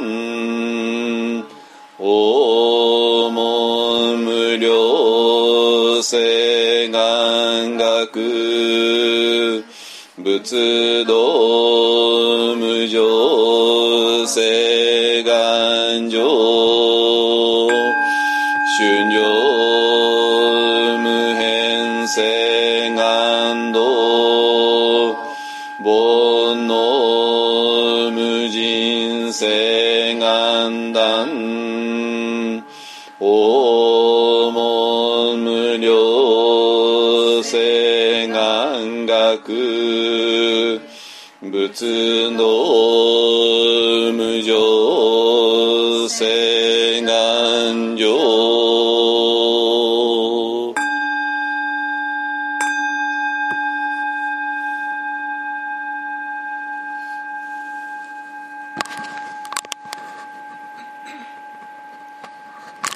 大門無料世願学仏道無常世願上人誓願断訪問無量誓願学仏道無常誓